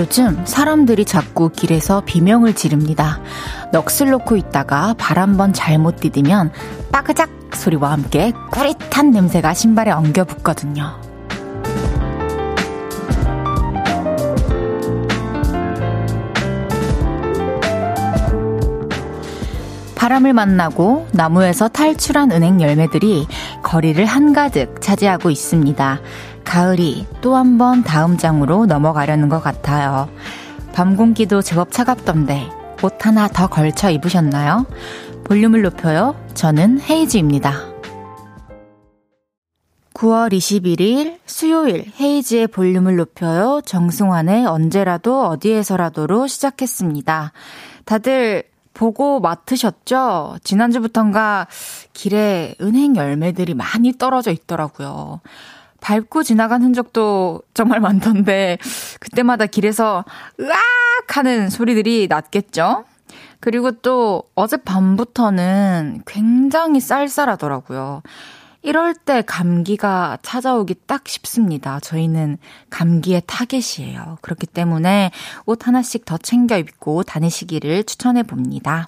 요즘 사람들이 자꾸 길에서 비명을 지릅니다. 넋을 놓고 있다가 발 한 번 잘못 디디면 빠그작 소리와 함께 꾸릿한 냄새가 신발에 엉겨 붙거든요. 바람을 만나고 나무에서 탈출한 은행 열매들이 거리를 한가득 차지하고 있습니다. 가을이 또 한 번 다음 장으로 넘어가려는 것 같아요. 밤 공기도 제법 차갑던데 옷 하나 더 걸쳐 입으셨나요? 볼륨을 높여요. 저는 헤이즈입니다. 9월 21일 수요일 헤이즈의 볼륨을 높여요. 정승환의 언제라도 어디에서라도로 시작했습니다. 다들 보고 맡으셨죠? 지난주부턴가 길에 은행 열매들이 많이 떨어져 있더라고요. 밟고 지나간 흔적도 정말 많던데, 그때마다 길에서 으악! 하는 소리들이 났겠죠? 그리고 또 어젯밤부터는 굉장히 쌀쌀하더라고요. 이럴 때 감기가 찾아오기 딱 쉽습니다. 저희는 감기의 타겟이에요. 그렇기 때문에 옷 하나씩 더 챙겨 입고 다니시기를 추천해 봅니다.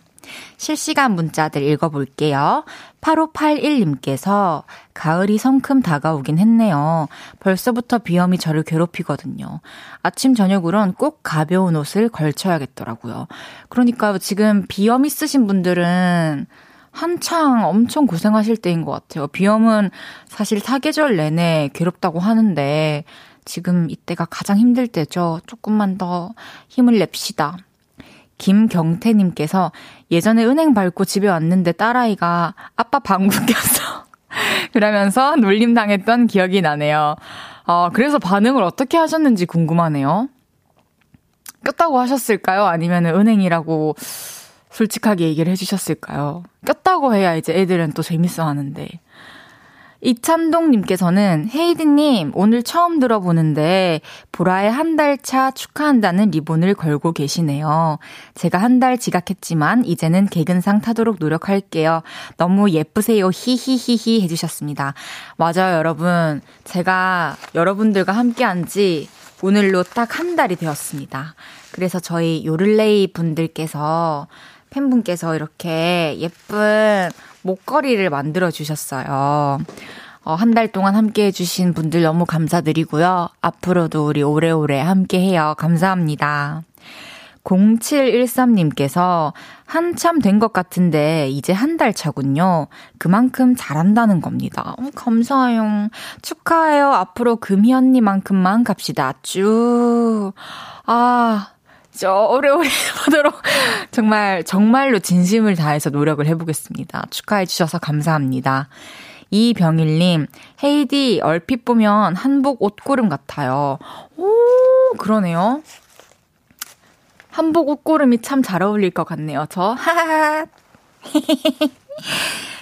실시간 문자들 읽어볼게요. 8581님께서 가을이 성큼 다가오긴 했네요. 벌써부터 비염이 저를 괴롭히거든요. 아침, 저녁으론 꼭 가벼운 옷을 걸쳐야겠더라고요. 그러니까 지금 비염 있으신 분들은 한창 엄청 고생하실 때인 것 같아요. 비염은 사실 사계절 내내 괴롭다고 하는데 지금 이때가 가장 힘들 때죠. 조금만 더 힘을 냅시다. 김경태님께서 예전에 은행 밟고 집에 왔는데 딸아이가 아빠 방구 꼈어. 그러면서 놀림당했던 기억이 나네요. 어, 그래서 반응을 어떻게 하셨는지 궁금하네요. 꼈다고 하셨을까요? 아니면 은행이라고 솔직하게 얘기를 해주셨을까요? 꼈다고 해야 이제 애들은 또 재밌어 하는데. 이찬동님께서는 헤이드님 오늘 처음 들어보는데 보라의 한 달 차 축하한다는 리본을 걸고 계시네요. 제가 한 달 지각했지만 이제는 개근상 타도록 노력할게요. 너무 예쁘세요. 히히히히 해주셨습니다. 맞아요 여러분. 제가 여러분들과 함께한 지 오늘로 딱 한 달이 되었습니다. 그래서 저희 요를레이 분들께서 팬분께서 이렇게 예쁜 목걸이를 만들어 주셨어요. 어, 한 달 동안 함께 해주신 분들 너무 감사드리고요. 앞으로도 우리 오래오래 함께 해요. 감사합니다. 0713님께서 한참 된 것 같은데 이제 한 달 차군요. 그만큼 잘한다는 겁니다. 어, 감사해요. 축하해요. 앞으로 금희 언니만큼만 갑시다. 쭉. 아, 저 오래오래 하도록 정말 정말로 진심을 다해서 노력을 해보겠습니다. 축하해 주셔서 감사합니다. 이병일님, 헤이디 얼핏 보면 한복 옷고름 같아요. 오, 그러네요. 한복 옷고름이 참 잘 어울릴 것 같네요. 저 하하하.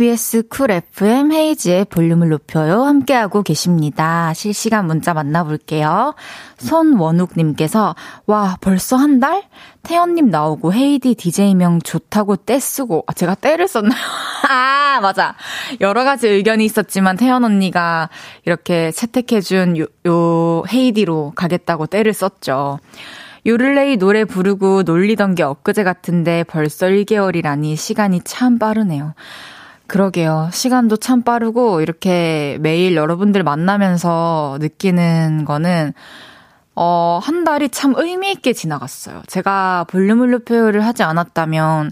KBS 쿨 FM 헤이즈의 볼륨을 높여요. 함께하고 계십니다. 실시간 문자 만나볼게요. 손원욱님께서, 와, 벌써 한 달? 태연님 나오고 헤이디 DJ명 좋다고 떼쓰고, 아, 제가 떼를 썼나요? 아, 맞아. 여러 가지 의견이 있었지만 태연 언니가 이렇게 채택해준 요, 요 헤이디로 가겠다고 떼를 썼죠. 요를레이 노래 부르고 놀리던 게 엊그제 같은데 벌써 1개월이라니 시간이 참 빠르네요. 그러게요. 시간도 참 빠르고 이렇게 매일 여러분들 만나면서 느끼는 거는 어, 한 달이 참 의미있게 지나갔어요. 제가 볼륨을 높여요를 하지 않았다면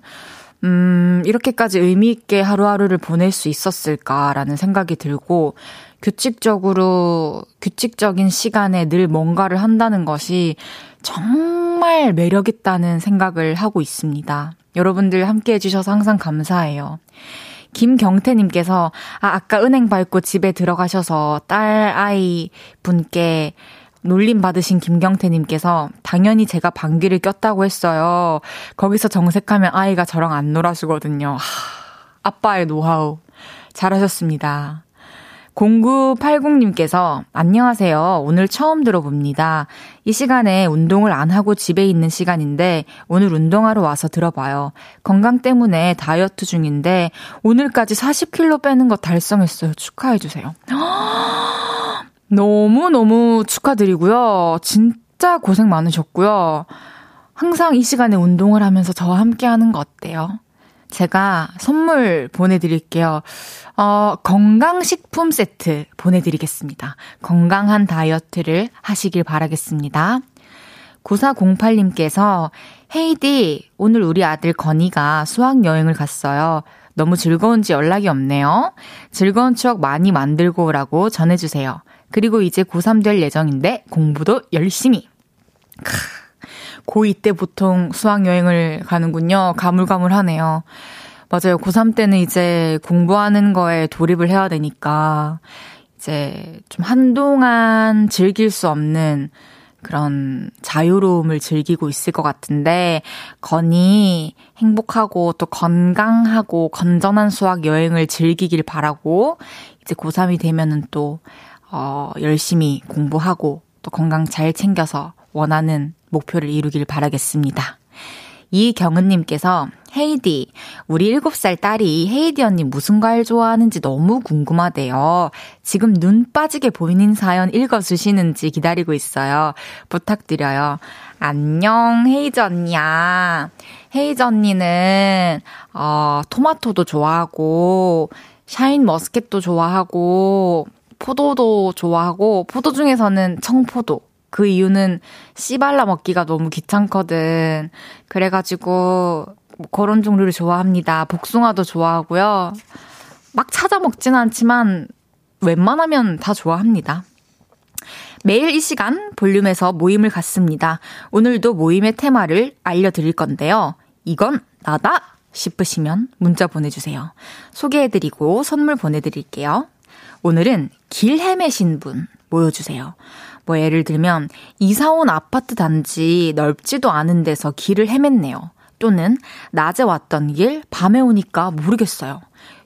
음, 이렇게까지 의미있게 하루하루를 보낼 수 있었을까라는 생각이 들고, 규칙적으로, 규칙적인 시간에 늘 뭔가를 한다는 것이 정말 매력있다는 생각을 하고 있습니다. 여러분들 함께 해주셔서 항상 감사해요. 김경태님께서, 아, 아까 은행 밟고 집에 들어가셔서 딸 아이 분께 놀림 받으신 김경태님께서 당연히 제가 방귀를 꼈다고 했어요. 거기서 정색하면 아이가 저랑 안 놀아주거든요. 하, 아빠의 노하우. 잘하셨습니다. 0980님께서 안녕하세요. 오늘 처음 들어봅니다. 이 시간에 운동을 안 하고 집에 있는 시간인데 오늘 운동하러 와서 들어봐요. 건강 때문에 다이어트 중인데 오늘까지 40kg 빼는 거 달성했어요. 축하해주세요. 너무너무 축하드리고요. 진짜 고생 많으셨고요. 항상 이 시간에 운동을 하면서 저와 함께 하는 거 어때요? 제가 선물 보내드릴게요. 어, 건강식품 세트 보내드리겠습니다. 건강한 다이어트를 하시길 바라겠습니다. 9408님께서, 헤이디, 오늘 우리 아들 건이가 수학여행을 갔어요. 너무 즐거운지 연락이 없네요. 즐거운 추억 많이 만들고 오라고 전해주세요. 그리고 이제 고3 될 예정인데 공부도 열심히. 고2 때 보통 수학여행을 가는군요. 가물가물하네요. 맞아요. 고3 때는 이제 공부하는 거에 돌입을 해야 되니까 이제 좀 한동안 즐길 수 없는 그런 자유로움을 즐기고 있을 것 같은데, 건이 행복하고 또 건강하고 건전한 수학 여행을 즐기길 바라고, 이제 고3이 되면은 또 어, 열심히 공부하고 또 건강 잘 챙겨서 원하는 목표를 이루길 바라겠습니다. 이경은님께서 헤이디, 우리 7살 딸이 헤이디 언니 무슨 과일 좋아하는지 너무 궁금하대요. 지금 눈 빠지게 보이는 사연 읽어주시는지 기다리고 있어요. 부탁드려요. 안녕, 헤이즈 언니야. 헤이즈 언니는, 어, 토마토도 좋아하고, 샤인 머스켓도 좋아하고, 포도도 좋아하고 포도 중에서는 청포도. 그 이유는 씨 발라 먹기가 너무 귀찮거든. 그래가지고 뭐 그런 종류를 좋아합니다. 복숭아도 좋아하고요. 막 찾아 먹진 않지만 웬만하면 다 좋아합니다. 매일 이 시간 볼륨에서 모임을 갖습니다. 오늘도 모임의 테마를 알려드릴 건데요. 이건 나다 싶으시면 문자 보내주세요. 소개해드리고 선물 보내드릴게요. 오늘은 길 헤매신 분 모여주세요. 뭐 예를 들면 이사 온 아파트 단지 넓지도 않은 데서 길을 헤맸네요. 또는 낮에 왔던 길 밤에 오니까 모르겠어요.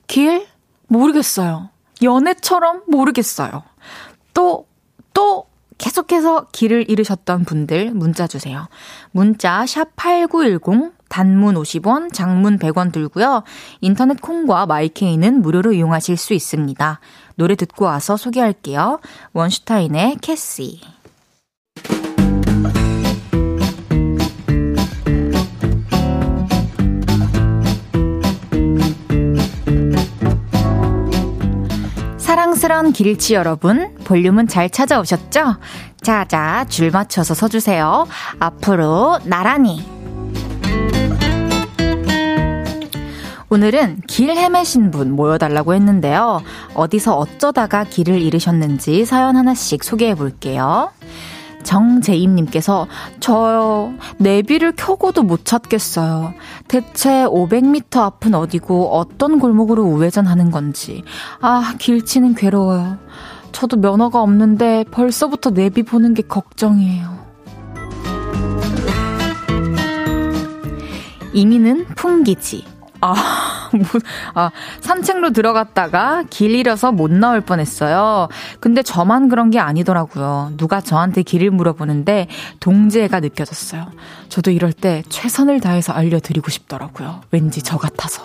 길 모르겠어요. 연애처럼 모르겠어요. 또, 또 계속해서 길을 잃으셨던 분들 문자 주세요. 문자 샵 8910 단문 50원, 장문 100원 들고요. 인터넷 콩과 마이케이는 무료로 이용하실 수 있습니다. 노래 듣고 와서 소개할게요. 원슈타인의 캐시. 사랑스런 길치 여러분, 볼륨은 잘 찾아오셨죠? 자자, 줄 맞춰서 서주세요. 앞으로 나란히. 오늘은 길 헤매신 분 모여달라고 했는데요. 어디서 어쩌다가 길을 잃으셨는지 사연 하나씩 소개해 볼게요. 정재임님께서 저요 내비를 켜고도 못 찾겠어요. 대체 500m 앞은 어디고 어떤 골목으로 우회전하는 건지 아 길치는 괴로워요. 저도 면허가 없는데 벌써부터 내비 보는 게 걱정이에요. 이미는 풍기지 아, 뭐, 아, 산책로 들어갔다가 길 잃어서 못 나올 뻔 했어요. 근데 저만 그런 게 아니더라고요. 누가 저한테 길을 물어보는데 동지애가 느껴졌어요. 저도 이럴 때 최선을 다해서 알려드리고 싶더라고요. 왠지 저 같아서.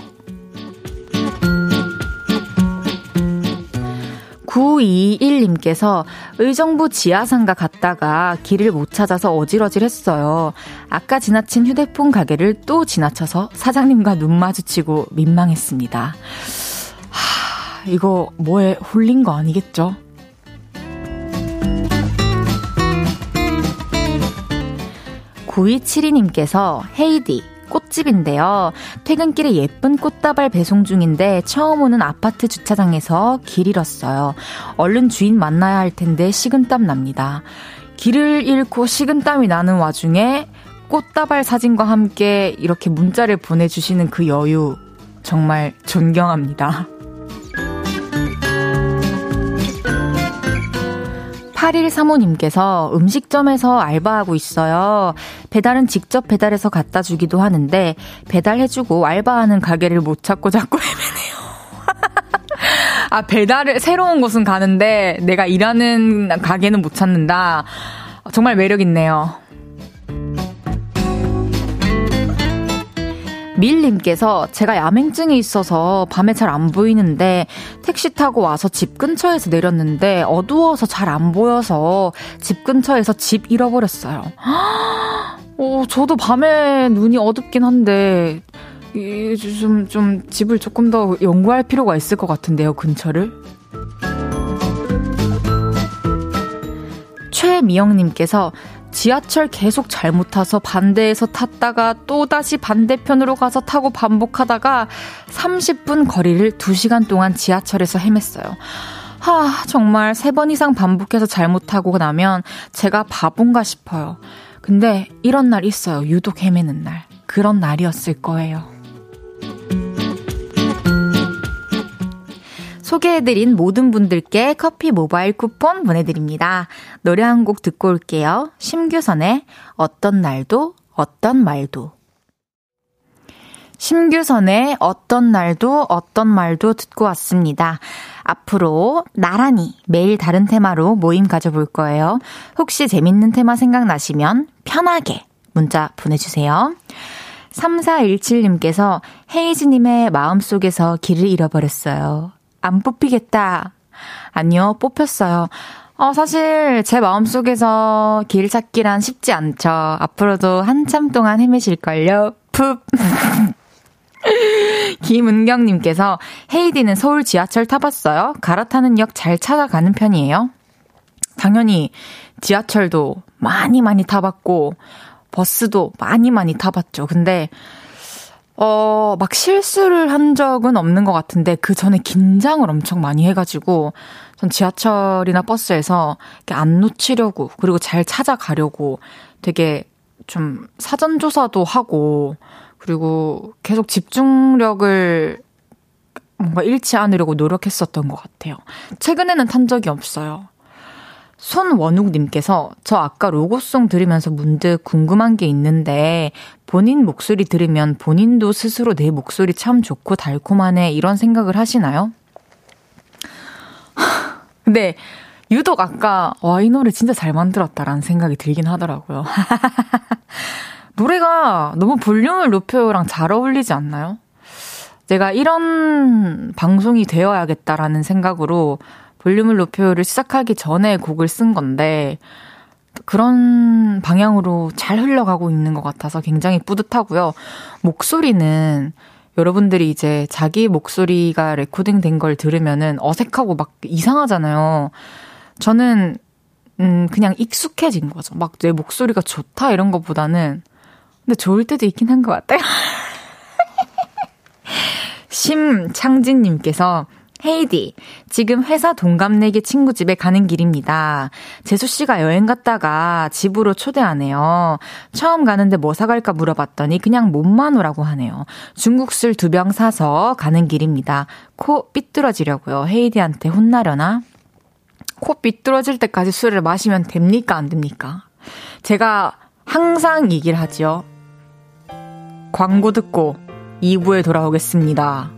921님께서 의정부 지하상가 갔다가 길을 못 찾아서 어질어질 했어요. 아까 지나친 휴대폰 가게를 또 지나쳐서 사장님과 눈 마주치고 민망했습니다. 하, 이거 뭐에 홀린 거 아니겠죠? 9272님께서 헤이디, 꽃집인데요. 퇴근길에 예쁜 꽃다발 배송 중인데 처음 오는 아파트 주차장에서 길 잃었어요. 얼른 주인 만나야 할 텐데 식은땀 납니다. 길을 잃고 식은땀이 나는 와중에 꽃다발 사진과 함께 이렇게 문자를 보내주시는 그 여유 정말 존경합니다. 8135님께서 음식점에서 알바하고 있어요. 배달은 직접 배달해서 갖다 주기도 하는데 배달해주고 알바하는 가게를 못 찾고 자꾸 헤매네요. 아, 배달을, 새로운 곳은 가는데 내가 일하는 가게는 못 찾는다. 정말 매력있네요. 밀님께서 제가 야맹증이 있어서 밤에 잘 안 보이는데 택시 타고 와서 집 근처에서 내렸는데 어두워서 잘 안 보여서 집 근처에서 집 잃어버렸어요. 어, 저도 밤에 눈이 어둡긴 한데 좀, 좀 집을 조금 더 연구할 필요가 있을 것 같은데요, 근처를. 최미영님께서 지하철 계속 잘못 타서 반대에서 탔다가 또 다시 반대편으로 가서 타고 반복하다가 30분 거리를 2시간 동안 지하철에서 헤맸어요. 하, 정말 3번 이상 반복해서 잘못하고 나면 제가 바본가 싶어요. 근데 이런 날 있어요. 유독 헤매는 날. 그런 날이었을 거예요. 소개해드린 모든 분들께 커피 모바일 쿠폰 보내드립니다. 노래 한 곡 듣고 올게요. 심규선의 어떤 날도 어떤 말도. 심규선의 어떤 날도 어떤 말도 듣고 왔습니다. 앞으로 나란히 매일 다른 테마로 모임 가져볼 거예요. 혹시 재밌는 테마 생각나시면 편하게 문자 보내주세요. 3417님께서 헤이즈님의 마음속에서 길을 잃어버렸어요. 안 뽑히겠다. 아니요, 뽑혔어요. 어, 사실 제 마음속에서 길 찾기란 쉽지 않죠. 앞으로도 한참 동안 헤매실걸요. 푹. 김은경님께서 헤이디는 서울 지하철 타봤어요? 갈아타는 역 잘 찾아가는 편이에요? 당연히 지하철도 많이 많이 타봤고 버스도 많이 많이 타봤죠. 근데 어, 막 실수를 한 적은 없는 것 같은데 그 전에 긴장을 엄청 많이 해가지고 전 지하철이나 버스에서 안 놓치려고 그리고 잘 찾아가려고 되게 좀 사전조사도 하고 그리고 계속 집중력을 뭔가 잃지 않으려고 노력했었던 것 같아요. 최근에는 탄 적이 없어요. 손원욱님께서 저 아까 로고송 들으면서 문득 궁금한 게 있는데 본인 목소리 들으면 본인도 스스로 내 목소리 참 좋고 달콤하네 이런 생각을 하시나요? 근데 유독 아까 와 이 노래 진짜 잘 만들었다라는 생각이 들긴 하더라고요. 노래가 너무 볼륨을 높여요랑 잘 어울리지 않나요? 제가 이런 방송이 되어야겠다라는 생각으로 볼륨을 높여요를 시작하기 전에 곡을 쓴 건데, 그런 방향으로 잘 흘러가고 있는 것 같아서 굉장히 뿌듯하고요. 목소리는 여러분들이 이제 자기 목소리가 레코딩 된 걸 들으면은 어색하고 막 이상하잖아요. 저는, 음, 그냥 익숙해진 거죠. 막 내 목소리가 좋다 이런 것보다는. 근데 좋을 때도 있긴 한 것 같아요. 심창진님께서 헤이디, 지금 회사 동갑내기 친구 집에 가는 길입니다. 재수씨가 여행 갔다가 집으로 초대하네요. 처음 가는데 뭐 사갈까 물어봤더니 그냥 몸만 오라고 하네요. 중국술 두 병 사서 가는 길입니다. 코 삐뚤어지려고요. 헤이디한테 혼나려나? 코 삐뚤어질 때까지 술을 마시면 됩니까? 안 됩니까? 제가 항상 얘기를 하죠. 광고 듣고 2부에 돌아오겠습니다.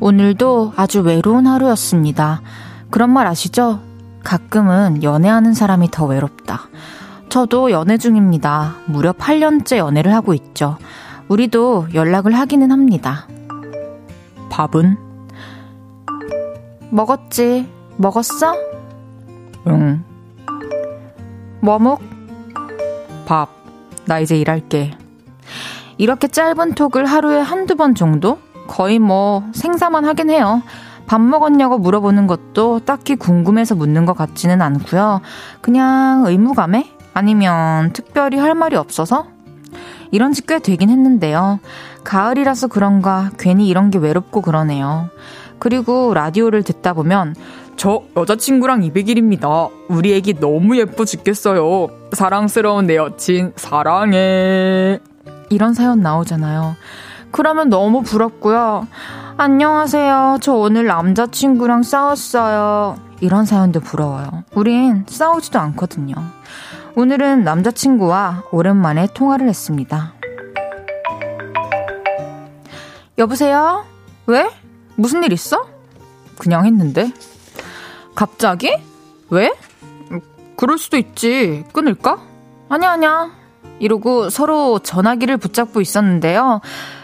오늘도 아주 외로운 하루였습니다. 그런 말 아시죠? 가끔은 연애하는 사람이 더 외롭다. 저도 연애 중입니다. 무려 8년째 연애를 하고 있죠. 우리도 연락을 하기는 합니다. 밥은? 먹었지. 먹었어? 응. 뭐 먹? 밥. 나 이제 일할게. 이렇게 짧은 톡을 하루에 한두 번 정도? 거의 뭐 생사만 하긴 해요. 밥 먹었냐고 물어보는 것도 딱히 궁금해서 묻는 것 같지는 않고요. 그냥 의무감에? 아니면 특별히 할 말이 없어서? 이런 지 꽤 되긴 했는데요. 가을이라서 그런가 괜히 이런 게 외롭고 그러네요. 그리고 라디오를 듣다 보면 저 여자친구랑 200일입니다. 우리 애기 너무 예뻐 죽겠어요. 사랑스러운 내 여친, 사랑해. 이런 사연 나오잖아요. 그러면 너무 부럽고요. 안녕하세요. 저 오늘 남자친구랑 싸웠어요. 이런 사연도 부러워요. 우린 싸우지도 않거든요. 오늘은 남자친구와 오랜만에 통화를 했습니다. 여보세요? 왜? 무슨 일 있어? 그냥 했는데. 갑자기? 왜? 그럴 수도 있지. 끊을까? 아니야, 아니야. 이러고 서로 전화기를 붙잡고 있었는데요.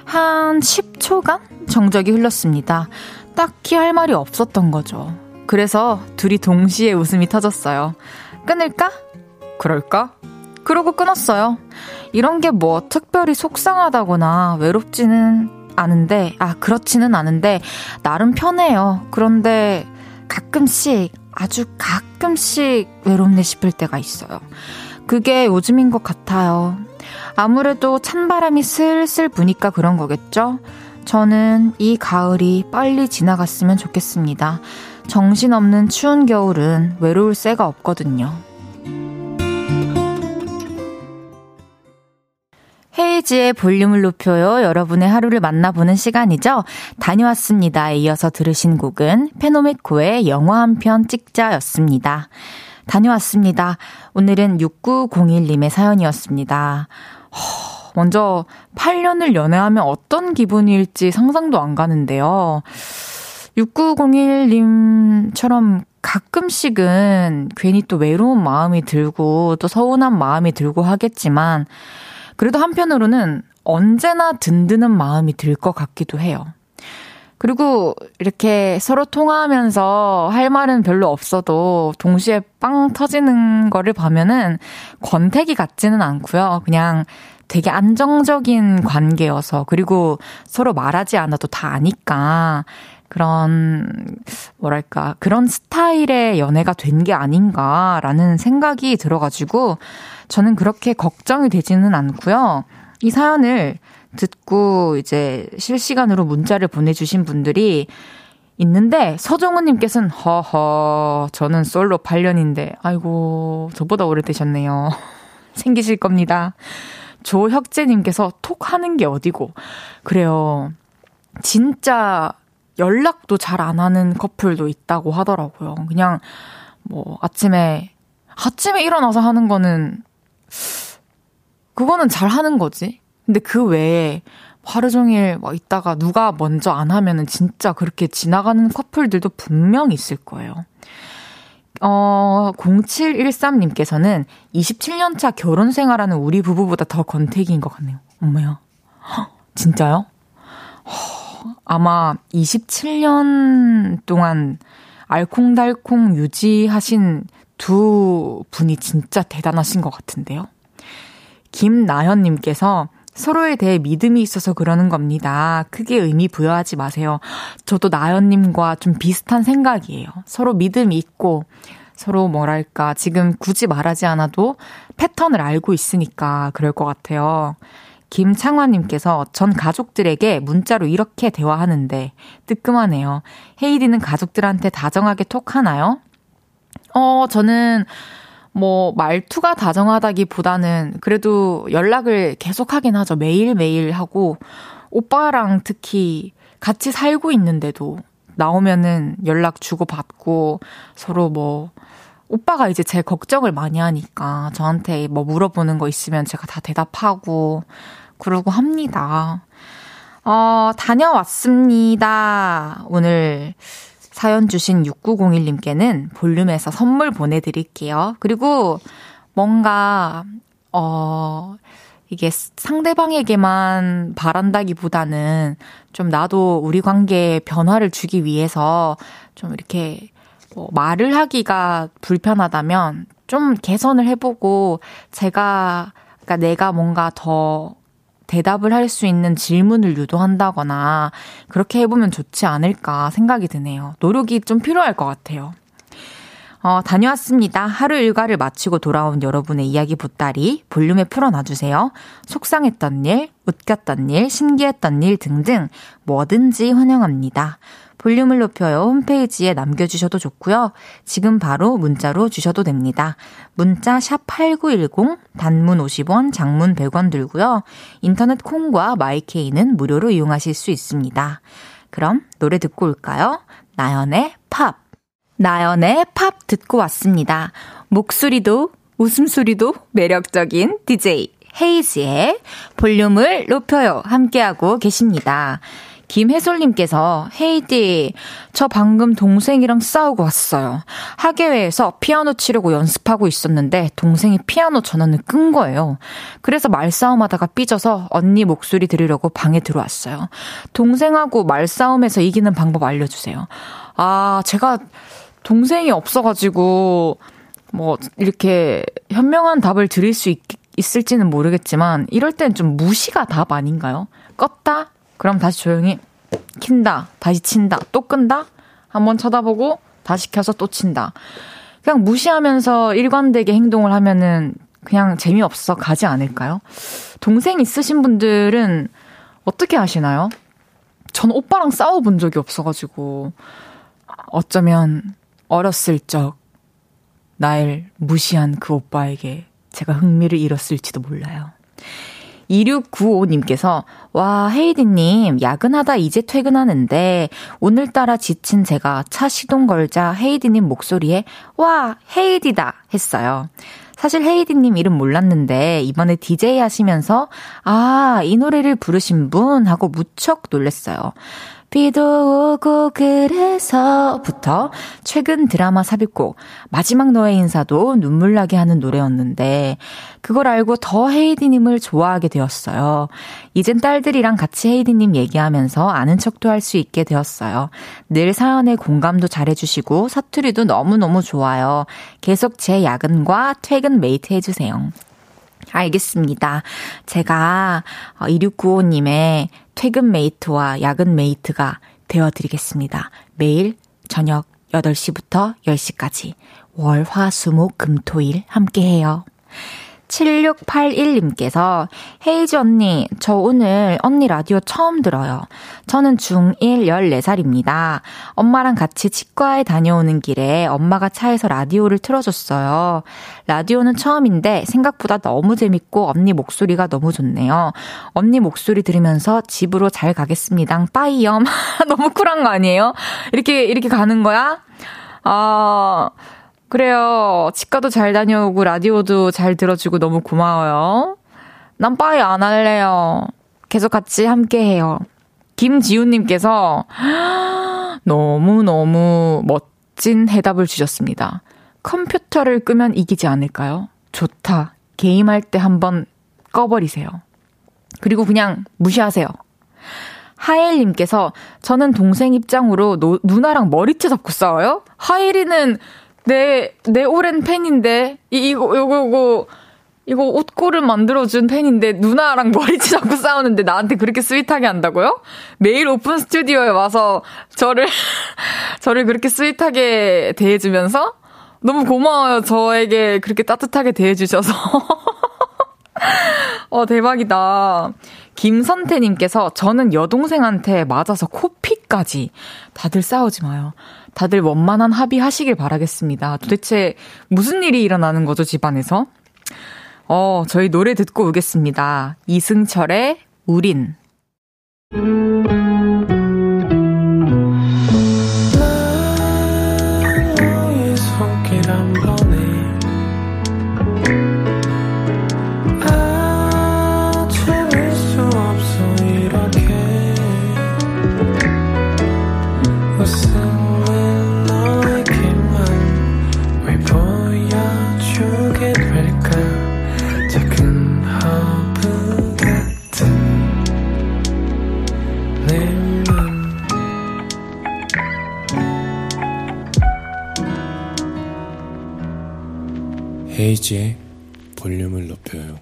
한 10초간 정적이 흘렀습니다. 딱히 할 말이 없었던 거죠. 그래서 둘이 동시에 웃음이 터졌어요. 끊을까? 그럴까? 그러고 끊었어요. 이런 게 뭐 특별히 속상하다거나 외롭지는 않은데, 아, 그렇지는 않은데, 나름 편해요. 그런데 가끔씩, 아주 가끔씩 외롭네 싶을 때가 있어요. 그게 요즘인 것 같아요. 아무래도 찬바람이 슬슬 부니까 그런 거겠죠? 저는 이 가을이 빨리 지나갔으면 좋겠습니다. 정신없는 추운 겨울은 외로울 새가 없거든요. 헤이지의 볼륨을 높여요. 여러분의 하루를 만나보는 시간이죠. 다녀왔습니다. 이어서 들으신 곡은 페노메코의 영화 한 편 찍자였습니다. 다녀왔습니다. 오늘은 6901님의 사연이었습니다. 허, 먼저 8년을 연애하면 어떤 기분일지 상상도 안 가는데요. 6901님처럼 가끔씩은 괜히 또 외로운 마음이 들고 또 서운한 마음이 들고 하겠지만 그래도 한편으로는 언제나 든든한 마음이 들 것 같기도 해요. 그리고 이렇게 서로 통화하면서 할 말은 별로 없어도 동시에 빵 터지는 거를 보면은 권태기 같지는 않고요. 그냥 되게 안정적인 관계여서 그리고 서로 말하지 않아도 다 아니까 그런 뭐랄까 그런 스타일의 연애가 된 게 아닌가라는 생각이 들어가지고 저는 그렇게 걱정이 되지는 않고요. 이 사연을 듣고 이제 실시간으로 문자를 보내주신 분들이 있는데 서정우님께서는 허허 저는 솔로 8년인데 아이고 저보다 오래되셨네요. 생기실 겁니다. 조혁재님께서 톡 하는 게 어디고 그래요. 진짜 연락도 잘 안 하는 커플도 있다고 하더라고요. 그냥 뭐 아침에 아침에 일어나서 하는 거는 그거는 잘 하는 거지. 근데 그 외에 하루 종일 막 있다가 누가 먼저 안 하면은 진짜 그렇게 지나가는 커플들도 분명 있을 거예요. 어, 0713님께서는 27년차 결혼 생활하는 우리 부부보다 더 권태기인 것 같네요. 엄마야. 진짜요? 허, 아마 27년 동안 알콩달콩 유지하신 두 분이 진짜 대단하신 것 같은데요. 김나현님께서 서로에 대해 믿음이 있어서 그러는 겁니다. 크게 의미 부여하지 마세요. 저도 나연님과 좀 비슷한 생각이에요. 서로 믿음이 있고, 서로 뭐랄까, 지금 굳이 말하지 않아도 패턴을 알고 있으니까 그럴 것 같아요. 김창화님께서 전 가족들에게 문자로 이렇게 대화하는데 뜨끔하네요. 헤이디는 가족들한테 다정하게 톡 하나요? 어, 저는 뭐 말투가 다정하다기보다는 그래도 연락을 계속 하긴 하죠. 매일매일 하고 오빠랑 특히 같이 살고 있는데도 나오면은 연락 주고받고 서로 뭐 오빠가 이제 제 걱정을 많이 하니까 저한테 뭐 물어보는 거 있으면 제가 다 대답하고 그러고 합니다. 어, 다녀왔습니다. 오늘 사연 주신 6901님께는 볼륨에서 선물 보내드릴게요. 그리고 뭔가, 어, 이게 상대방에게만 바란다기 보다는 좀 나도 우리 관계에 변화를 주기 위해서 좀 이렇게 뭐 말을 하기가 불편하다면 좀 개선을 해보고 제가, 그러니까 내가 뭔가 더 대답을 할 수 있는 질문을 유도한다거나 그렇게 해보면 좋지 않을까 생각이 드네요. 노력이 좀 필요할 것 같아요. 어, 다녀왔습니다. 하루 일과를 마치고 돌아온 여러분의 이야기 보따리 볼륨에 풀어놔주세요. 속상했던 일, 웃겼던 일, 신기했던 일 등등 뭐든지 환영합니다. 볼륨을 높여요 홈페이지에 남겨주셔도 좋고요. 지금 바로 문자로 주셔도 됩니다. 문자 샵 8910 단문 50원, 장문 100원 들고요. 인터넷 콩과 마이케이는 무료로 이용하실 수 있습니다. 그럼 노래 듣고 올까요? 나연의 팝. 나연의 팝 듣고 왔습니다. 목소리도 웃음소리도 매력적인 DJ 헤이즈의 볼륨을 높여요. 함께하고 계십니다. 김혜솔님께서 헤이디 저 방금 동생이랑 싸우고 왔어요. 학예회에서 피아노 치려고 연습하고 있었는데 동생이 피아노 전원을 끈 거예요. 그래서 말싸움하다가 삐져서 언니 목소리 들으려고 방에 들어왔어요. 동생하고 말싸움에서 이기는 방법 알려주세요. 아 제가 동생이 없어가지고 뭐 이렇게 현명한 답을 드릴 수 있, 있을지는 모르겠지만 이럴 땐 좀 무시가 답 아닌가요? 껐다? 그럼 다시 조용히 킨다, 다시 친다, 또 끈다, 한번 쳐다보고 다시 켜서 또 친다. 그냥 무시하면서 일관되게 행동을 하면은 그냥 재미없어 가지 않을까요? 동생 있으신 분들은 어떻게 하시나요? 전 오빠랑 싸워본 적이 없어가지고 어쩌면 어렸을 적날 무시한 그 오빠에게 제가 흥미를 잃었을지도 몰라요. 2695님께서, 와, 헤이디님, 야근하다 이제 퇴근하는데, 오늘따라 지친 제가 차 시동 걸자 헤이디님 목소리에, 와, 헤이디다! 했어요. 사실 헤이디님 이름 몰랐는데, 이번에 DJ 하시면서, 아, 이 노래를 부르신 분? 하고 무척 놀랬어요. 비도 오고 그래서부터 최근 드라마 삽입곡 마지막 너의 인사도 눈물 나게 하는 노래였는데 그걸 알고 더 헤이디님을 좋아하게 되었어요. 이젠 딸들이랑 같이 헤이디님 얘기하면서 아는 척도 할 수 있게 되었어요. 늘 사연에 공감도 잘해주시고 사투리도 너무너무 좋아요. 계속 제 야근과 퇴근 mate 해주세요. 알겠습니다. 제가 2695님의 어, 퇴근 mate와 야근 mate가 되어드리겠습니다. 매일 저녁 8시부터 10시까지 월, 화, 수, 목, 금, 토, 일 함께해요. 7681님께서 헤이즈 언니, 저 오늘 언니 라디오 처음 들어요. 저는 중1 14살입니다. 엄마랑 같이 치과에 다녀오는 길에 엄마가 차에서 라디오를 틀어줬어요. 라디오는 처음인데 생각보다 너무 재밌고 언니 목소리가 너무 좋네요. 언니 목소리 들으면서 집으로 잘 가겠습니다. 빠이염. 너무 쿨한 거 아니에요? 이렇게, 이렇게 가는 거야? 아, 그래요. 치과도 잘 다녀오고 라디오도 잘 들어주고 너무 고마워요. 난 빠이 안 할래요. 계속 같이 함께 해요. 김지훈님께서 너무너무 멋진 해답을 주셨습니다. 컴퓨터를 끄면 이기지 않을까요? 좋다. 게임할 때 한번 꺼버리세요. 그리고 그냥 무시하세요. 하엘님께서 저는 동생 입장으로 노, 누나랑 머리채 잡고 싸워요? 하엘이는 내, 내 오랜 팬인데, 이, 이거, 요거, 요거, 이거 옷고를 만들어준 팬인데, 누나랑 머리채 잡고 싸우는데 나한테 그렇게 sweet하게 한다고요? 매일 오픈 스튜디오에 와서 저를, 저를 그렇게 sweet하게 대해주면서? 너무 고마워요. 저에게 그렇게 따뜻하게 대해주셔서. 어, 대박이다. 김선태님께서 저는 여동생한테 맞아서 코피까지. 다들 싸우지 마요. 다들 원만한 합의하시길 바라겠습니다. 도대체 무슨 일이 일어나는 거죠, 집안에서? 어, 저희 노래 듣고 오겠습니다. 이승철의 우린. 헤이지의 볼륨을 높여요.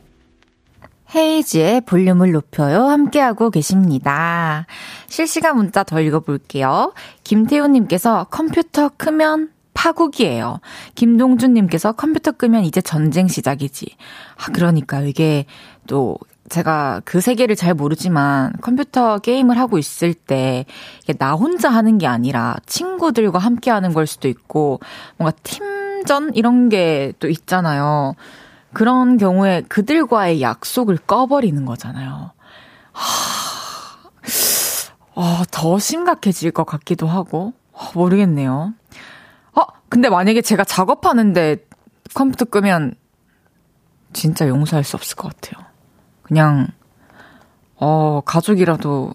헤이지의 볼륨을 높여요. 함께하고 계십니다. 실시간 문자 더 읽어볼게요. 김태우님께서 컴퓨터 크면 파국이에요. 김동준님께서 컴퓨터 끄면 이제 전쟁 시작이지. 아, 그러니까 이게 또 제가 그 세계를 잘 모르지만 컴퓨터 게임을 하고 있을 때 나 혼자 하는 게 아니라 친구들과 함께 하는 걸 수도 있고 뭔가 팀 전 이런 게 또 있잖아요. 그런 경우에 그들과의 약속을 꺼버리는 거잖아요. 하, 어, 더 심각해질 것 같기도 하고 어, 모르겠네요. 어, 근데 만약에 제가 작업하는데 컴퓨터 끄면 진짜 용서할 수 없을 것 같아요. 그냥, 어, 가족이라도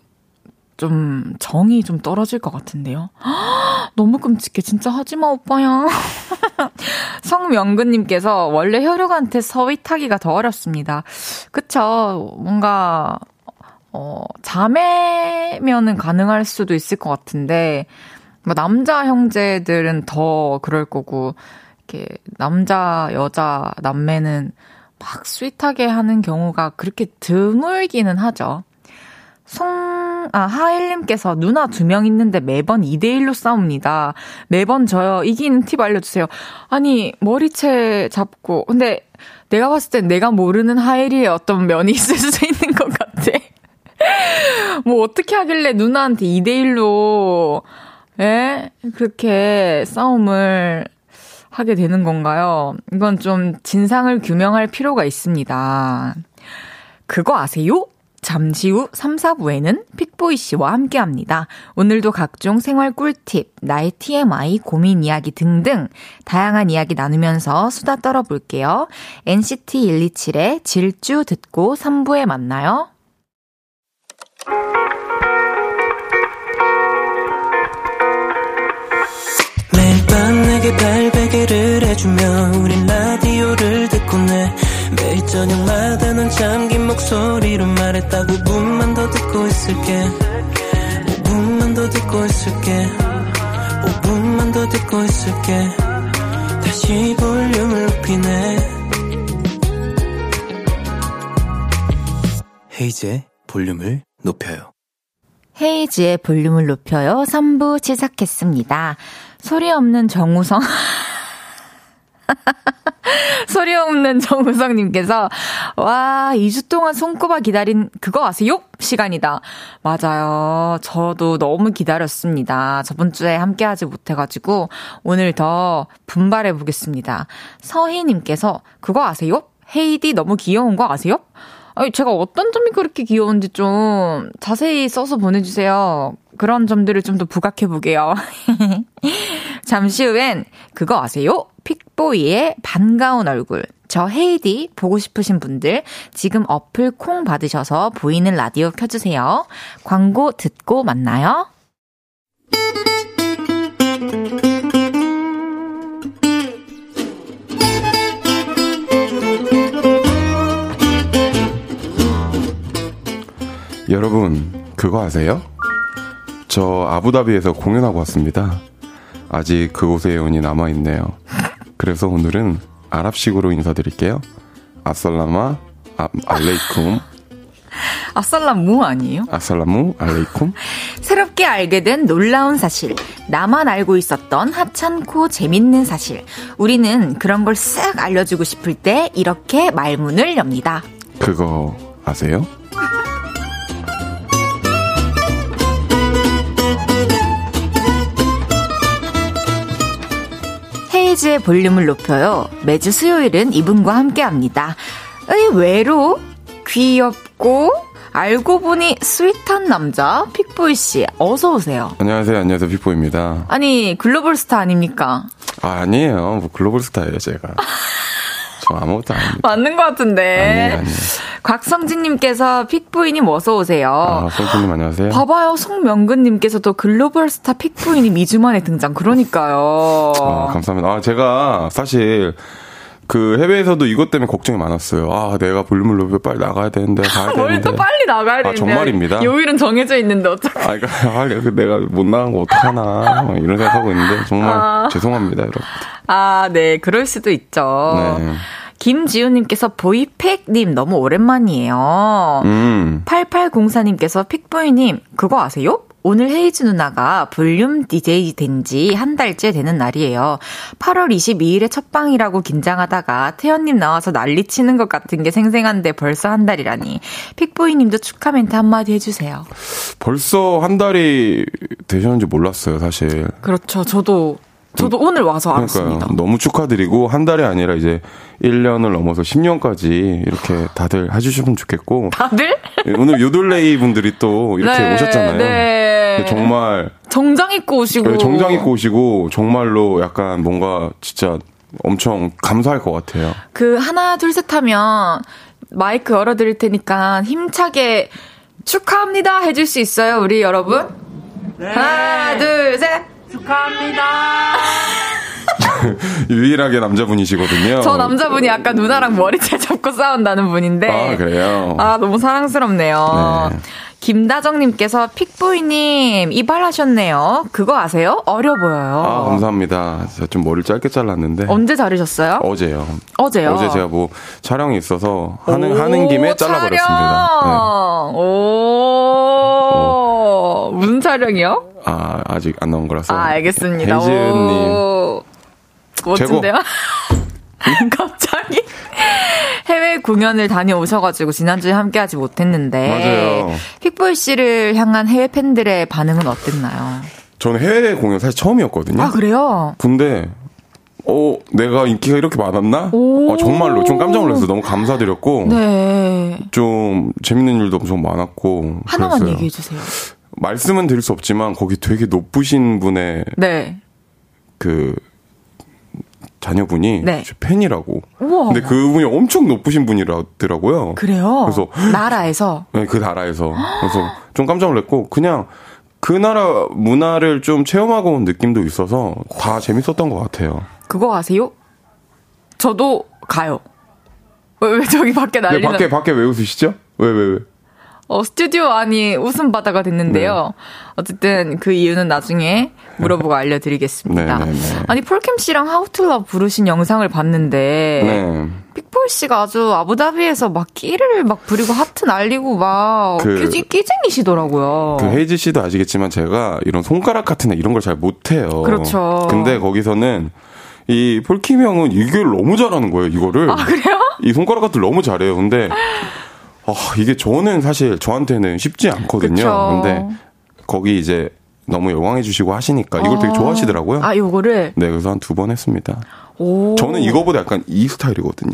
좀 정이 좀 떨어질 것 같은데요. 너무 끔찍해. 진짜 하지마, 오빠야. 성명근님께서 원래 혈육한테 서윗하기가 더 어렵습니다. 그쵸. 뭔가, 어, 자매면은 가능할 수도 있을 것 같은데, 뭐 남자 형제들은 더 그럴 거고, 이렇게 남자, 여자, 남매는 막 스윗하게 하는 경우가 그렇게 드물기는 하죠. 송, 아, 하일님께서 누나 두 명 있는데 매번 2대1로 싸웁니다. 매번 저요. 이기는 팁 알려주세요. 아니, 머리채 잡고. 근데 내가 봤을 땐 내가 모르는 하일이의 어떤 면이 있을 수 있는 것 같아. 뭐, 어떻게 하길래 누나한테 2대1로, 에? 그렇게 싸움을 하게 되는 건가요? 이건 좀 진상을 규명할 필요가 있습니다. 그거 아세요? 잠시 후 3, 4부에는 픽보이 씨와 함께 합니다. 오늘도 각종 생활 꿀팁, 나의 TMI, 고민 이야기 등등 다양한 이야기 나누면서 수다 떨어볼게요. NCT 127의 질주 듣고 3부에 만나요. 매일 밤 내게 발베개를 해주며 우린 라디오를 듣고 내 저녁마다 넌 잠긴 목소리로 말했다 5분만 더 듣고 있을게. 5분만 더 듣고 있을게. 5분만 더 듣고 있을게. 다시 볼륨을 높이네. 헤이즈의 볼륨을 높여요. 헤이즈의 볼륨을 높여요. 3부 시작했습니다. 소리 없는 정우성 소리 없는 정우성님께서, 와, 2주 동안 손꼽아 기다린 그거 아세요? 시간이다. 맞아요. 저도 너무 기다렸습니다. 저번 주에 함께 하지 못해가지고, 오늘 더 분발해보겠습니다. 서희님께서, 그거 아세요? 헤이디 너무 귀여운 거 아세요? 아니, 제가 어떤 점이 그렇게 귀여운지 좀 자세히 써서 보내주세요. 그런 점들을 좀 더 부각해보게요. 잠시 후엔 그거 아세요? 픽보이의 반가운 얼굴. 저 헤이디 보고 싶으신 분들 지금 어플 콩 받으셔서 보이는 라디오 켜주세요. 광고 듣고 만나요. 여러분, 그거 아세요? 저 아부다비에서 공연하고 왔습니다. 아직 그곳의 예언이 남아있네요. 그래서 오늘은 아랍식으로 인사드릴게요. 아살라마, 아, 알레이쿰. 아살라무 아니에요? 아살라무, 알레이쿰. 새롭게 알게 된 놀라운 사실. 나만 알고 있었던 하찮고 재밌는 사실. 우리는 그런 걸 쓱 알려주고 싶을 때 이렇게 말문을 엽니다. 그거 아세요? 헤이즈의 볼륨을 높여요. 매주 수요일은 이분과 함께 합니다. 의외로 귀엽고 알고 보니 sweet한 남자 픽보이 씨 어서 오세요. 안녕하세요. 안녕하세요. 픽보입니다. 아니 글로벌 스타 아닙니까? 아, 아니에요. 뭐 글로벌 스타예요, 제가. 저 아무것도 아닙니다. 맞는 것 같은데. 아니에요, 아니에요. 곽성진님께서 픽보이님 어서 오세요. 아, 성준님 안녕하세요. 봐봐요, 송명근님께서도 글로벌 스타 픽보이님 2주 만에 등장. 그러니까요. 아, 감사합니다. 아, 제가 사실 그 해외에서도 이것 때문에 걱정이 많았어요. 아, 내가 볼륨을 높여 빨리 나가야 되는데, 가야 뭘 되는데. 또 빨리 나가야 아, 되는데. 정말입니다. 요일은 정해져 있는데 어떡해. 아, 그러니까 아, 내가 못 나간 거 어떡하나. 막 이런 생각하고 있는데, 정말 아. 죄송합니다, 여러분. 아, 네, 그럴 수도 있죠. 네. 김지우님께서 보이팩님 너무 오랜만이에요. 음. 8804님께서 픽보이님, 그거 아세요? 오늘 헤이즈 누나가 볼륨 DJ 된 지 한 달째 되는 날이에요. 8월 22일에 첫 방이라고 긴장하다가 태연님 나와서 난리 치는 것 같은 게 생생한데 벌써 한 달이라니. 픽보이 님도 축하 멘트 한마디 해주세요. 벌써 한 달이 되셨는지 몰랐어요, 사실. 그렇죠. 저도, 저도 오늘 와서 그러니까요. 알았습니다. 너무 축하드리고, 한 달이 아니라 이제 1년을 넘어서 10년까지 이렇게 다들 해주시면 좋겠고, 다들? 오늘 요들레이 분들이 또 이렇게 네, 오셨잖아요. 네. 정말 정장 입고 오시고. 네, 정장 입고 오시고 정말로 약간 뭔가 진짜 엄청 감사할 것 같아요. 그 하나 둘 셋 하면 마이크 열어드릴 테니까 힘차게 축하합니다 해줄 수 있어요 우리 여러분? 하나 둘 셋. 유일하게 남자분이시거든요. 저 남자분이 아까 누나랑 머리채 잡고 싸운다는 분인데. 아, 그래요? 아, 너무 사랑스럽네요. 네. 김다정님께서 픽보이님 이발하셨네요. 그거 아세요? 어려 보여요. 아, 감사합니다. 제가 좀 머리를 짧게 잘랐는데. 언제 자르셨어요? 어제요. 어제요. 어제 제가 뭐 촬영이 있어서 하는, 오, 하는 김에 잘라버렸습니다. 네. 촬영. 오. 무슨 촬영이요? 아, 아직 안 나온 거라서. 아, 알겠습니다. 멋진데요? 갑자기 해외 공연을 다녀오셔가지고 지난주에 함께하지 못했는데 맞아요. 픽보이 씨를 향한 해외 팬들의 반응은 어땠나요? 저는 해외 공연 사실 처음이었거든요. 아 그래요? 근데 어 내가 인기가 이렇게 많았나? 오. 어, 정말로 좀 깜짝 놀랐어요. 너무 감사드렸고 네 좀 재밌는 일도 엄청 많았고 하나만 그랬어요. 얘기해 주세요. 말씀은 드릴 수 없지만 거기 되게 높으신 분의 네. 그 자녀분이 네. 제 팬이라고. 우와. 근데 그분이 엄청 높으신 분이라더라고요. 그래요? 그래서 나라에서 네, 그 나라에서. 그래서 좀 깜짝 놀랐고 그냥 그 나라 문화를 좀 체험하고 온 느낌도 있어서 다 재밌었던 것 같아요. 그거 아세요? 저도 가요. 왜, 왜 저기 밖에 네, 난리 나? 밖에 밖에 왜 웃으시죠? 왜 왜 왜? 어, 스튜디오 안이 웃음 바다가 됐는데요. 네. 어쨌든 그 이유는 나중에 물어보고 알려드리겠습니다. 네, 네, 네. 아니 폴킴 씨랑 How to love 부르신 영상을 봤는데 네. 픽보이 씨가 아주 아부다비에서 막 끼를 막 부리고 하트 날리고 막 그- 끼, 끼쟁이시더라고요. 그 헤이즈 씨도 아시겠지만 제가 이런 손가락 같은 애 이런 걸 잘 못해요. 그렇죠. 근데 거기서는 이 폴킴 형은 이걸 너무 잘하는 거예요. 이거를. 아 그래요? 이 손가락 같은 걸 너무 잘해요. 근데 아, 이게 저는 사실 저한테는 쉽지 않거든요. 그쵸. 근데 거기 이제 너무 영광해 주시고 하시니까 이걸 되게 좋아하시더라고요. 아 요거를 네, 그래서 한 두 번 했습니다. 오 저는 이거보다 약간 이 스타일이거든요.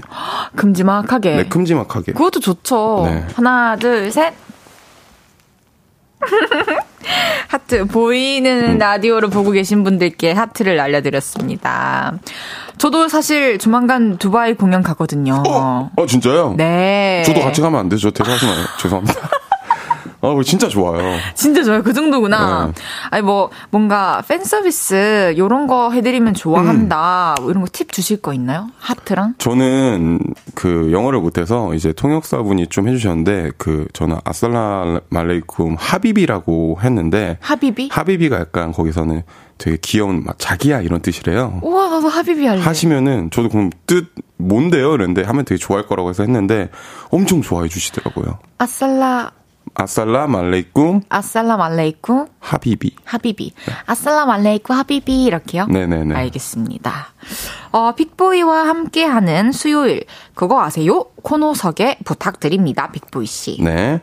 큼지막하게. 네, 큼지막하게. 그것도 좋죠. 네. 하나, 둘, 셋. 하트. 보이는 음. 라디오로 보고 계신 분들께 하트를 날려드렸습니다. 저도 사실 조만간 두바이 공연 가거든요. 어, 어, 진짜요? 네. 저도 같이 가면 안 되죠? 대사하지 마요. 죄송합니다. 아, 그거 진짜 좋아요. 진짜 좋아요. 그 정도구나. 네. 아니, 뭐, 뭔가 팬 서비스, 요런 거 해드리면 좋아한다. 음. 뭐 이런 거 팁 주실 거 있나요? 하트랑? 저는 그 영어를 못해서 이제 통역사분이 좀 해주셨는데 그 저는 아살라 말레이쿰 하비비라고 했는데 하비비? 하비비가 약간 거기서는 되게 귀여운 막 자기야 이런 뜻이래요. 우와, 나도 하비비 할래. 하시면은 저도 그럼 뜻 뭔데요? 이랬는데 하면 되게 좋아할 거라고 해서 했는데 엄청 좋아해 주시더라고요. 아살라 아살라 말레이쿰. 아살라 말레이쿰. 하비비. 하비비. 아살라 말레이쿰 하비비 이렇게요? 네네네. 알겠습니다. 어, 빅보이와 함께하는 수요일 그거 아세요? 코너 소개 부탁드립니다. 빅보이 씨. 네.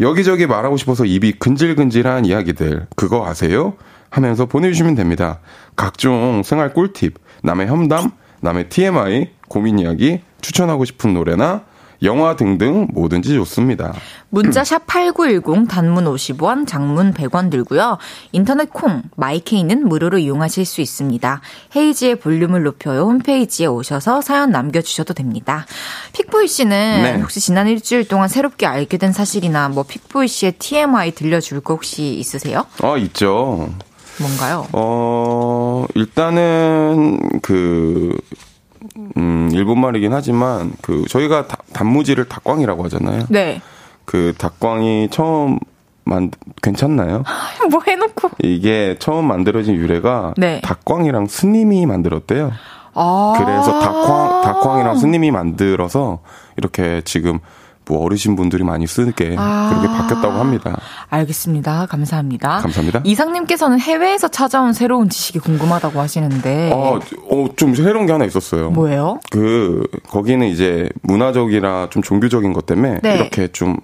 여기저기 말하고 싶어서 입이 근질근질한 이야기들 그거 아세요? 하면서 보내주시면 됩니다. 각종 생활 꿀팁, 남의 험담, 남의 TMI, 고민 이야기, 추천하고 싶은 노래나 영화 등등 뭐든지 좋습니다. 문자 샵 8910 단문 50원, 장문 100원 들고요. 인터넷 콩, 마이케이는 무료로 이용하실 수 있습니다. 헤이지의 볼륨을 높여요 홈페이지에 오셔서 사연 남겨주셔도 됩니다. 픽보이 씨는 네. 혹시 지난 일주일 동안 새롭게 알게 된 사실이나 뭐 픽보이 씨의 TMI 들려줄 거 혹시 있으세요? 어, 있죠. 뭔가요? 어, 일단은 그 음, 일본말이긴 하지만 그 저희가 다, 단무지를 닭광이라고 하잖아요. 네. 그 닭광이 처음 만 괜찮나요? 뭐 해놓고 이게 처음 만들어진 유래가 네. 닭광이랑 스님이 만들었대요. 아~ 그래서 닭광 닭광이랑 스님이 만들어서 이렇게 지금 뭐 어르신 분들이 많이 쓰게 아~ 그렇게 바뀌었다고 합니다. 알겠습니다. 감사합니다. 감사합니다. 이상님께서는 해외에서 찾아온 새로운 지식이 궁금하다고 하시는데. 어, 어, 좀 새로운 게 하나 있었어요. 뭐예요? 그, 거기는 이제 문화적이라 좀 종교적인 것 때문에 네. 이렇게 좀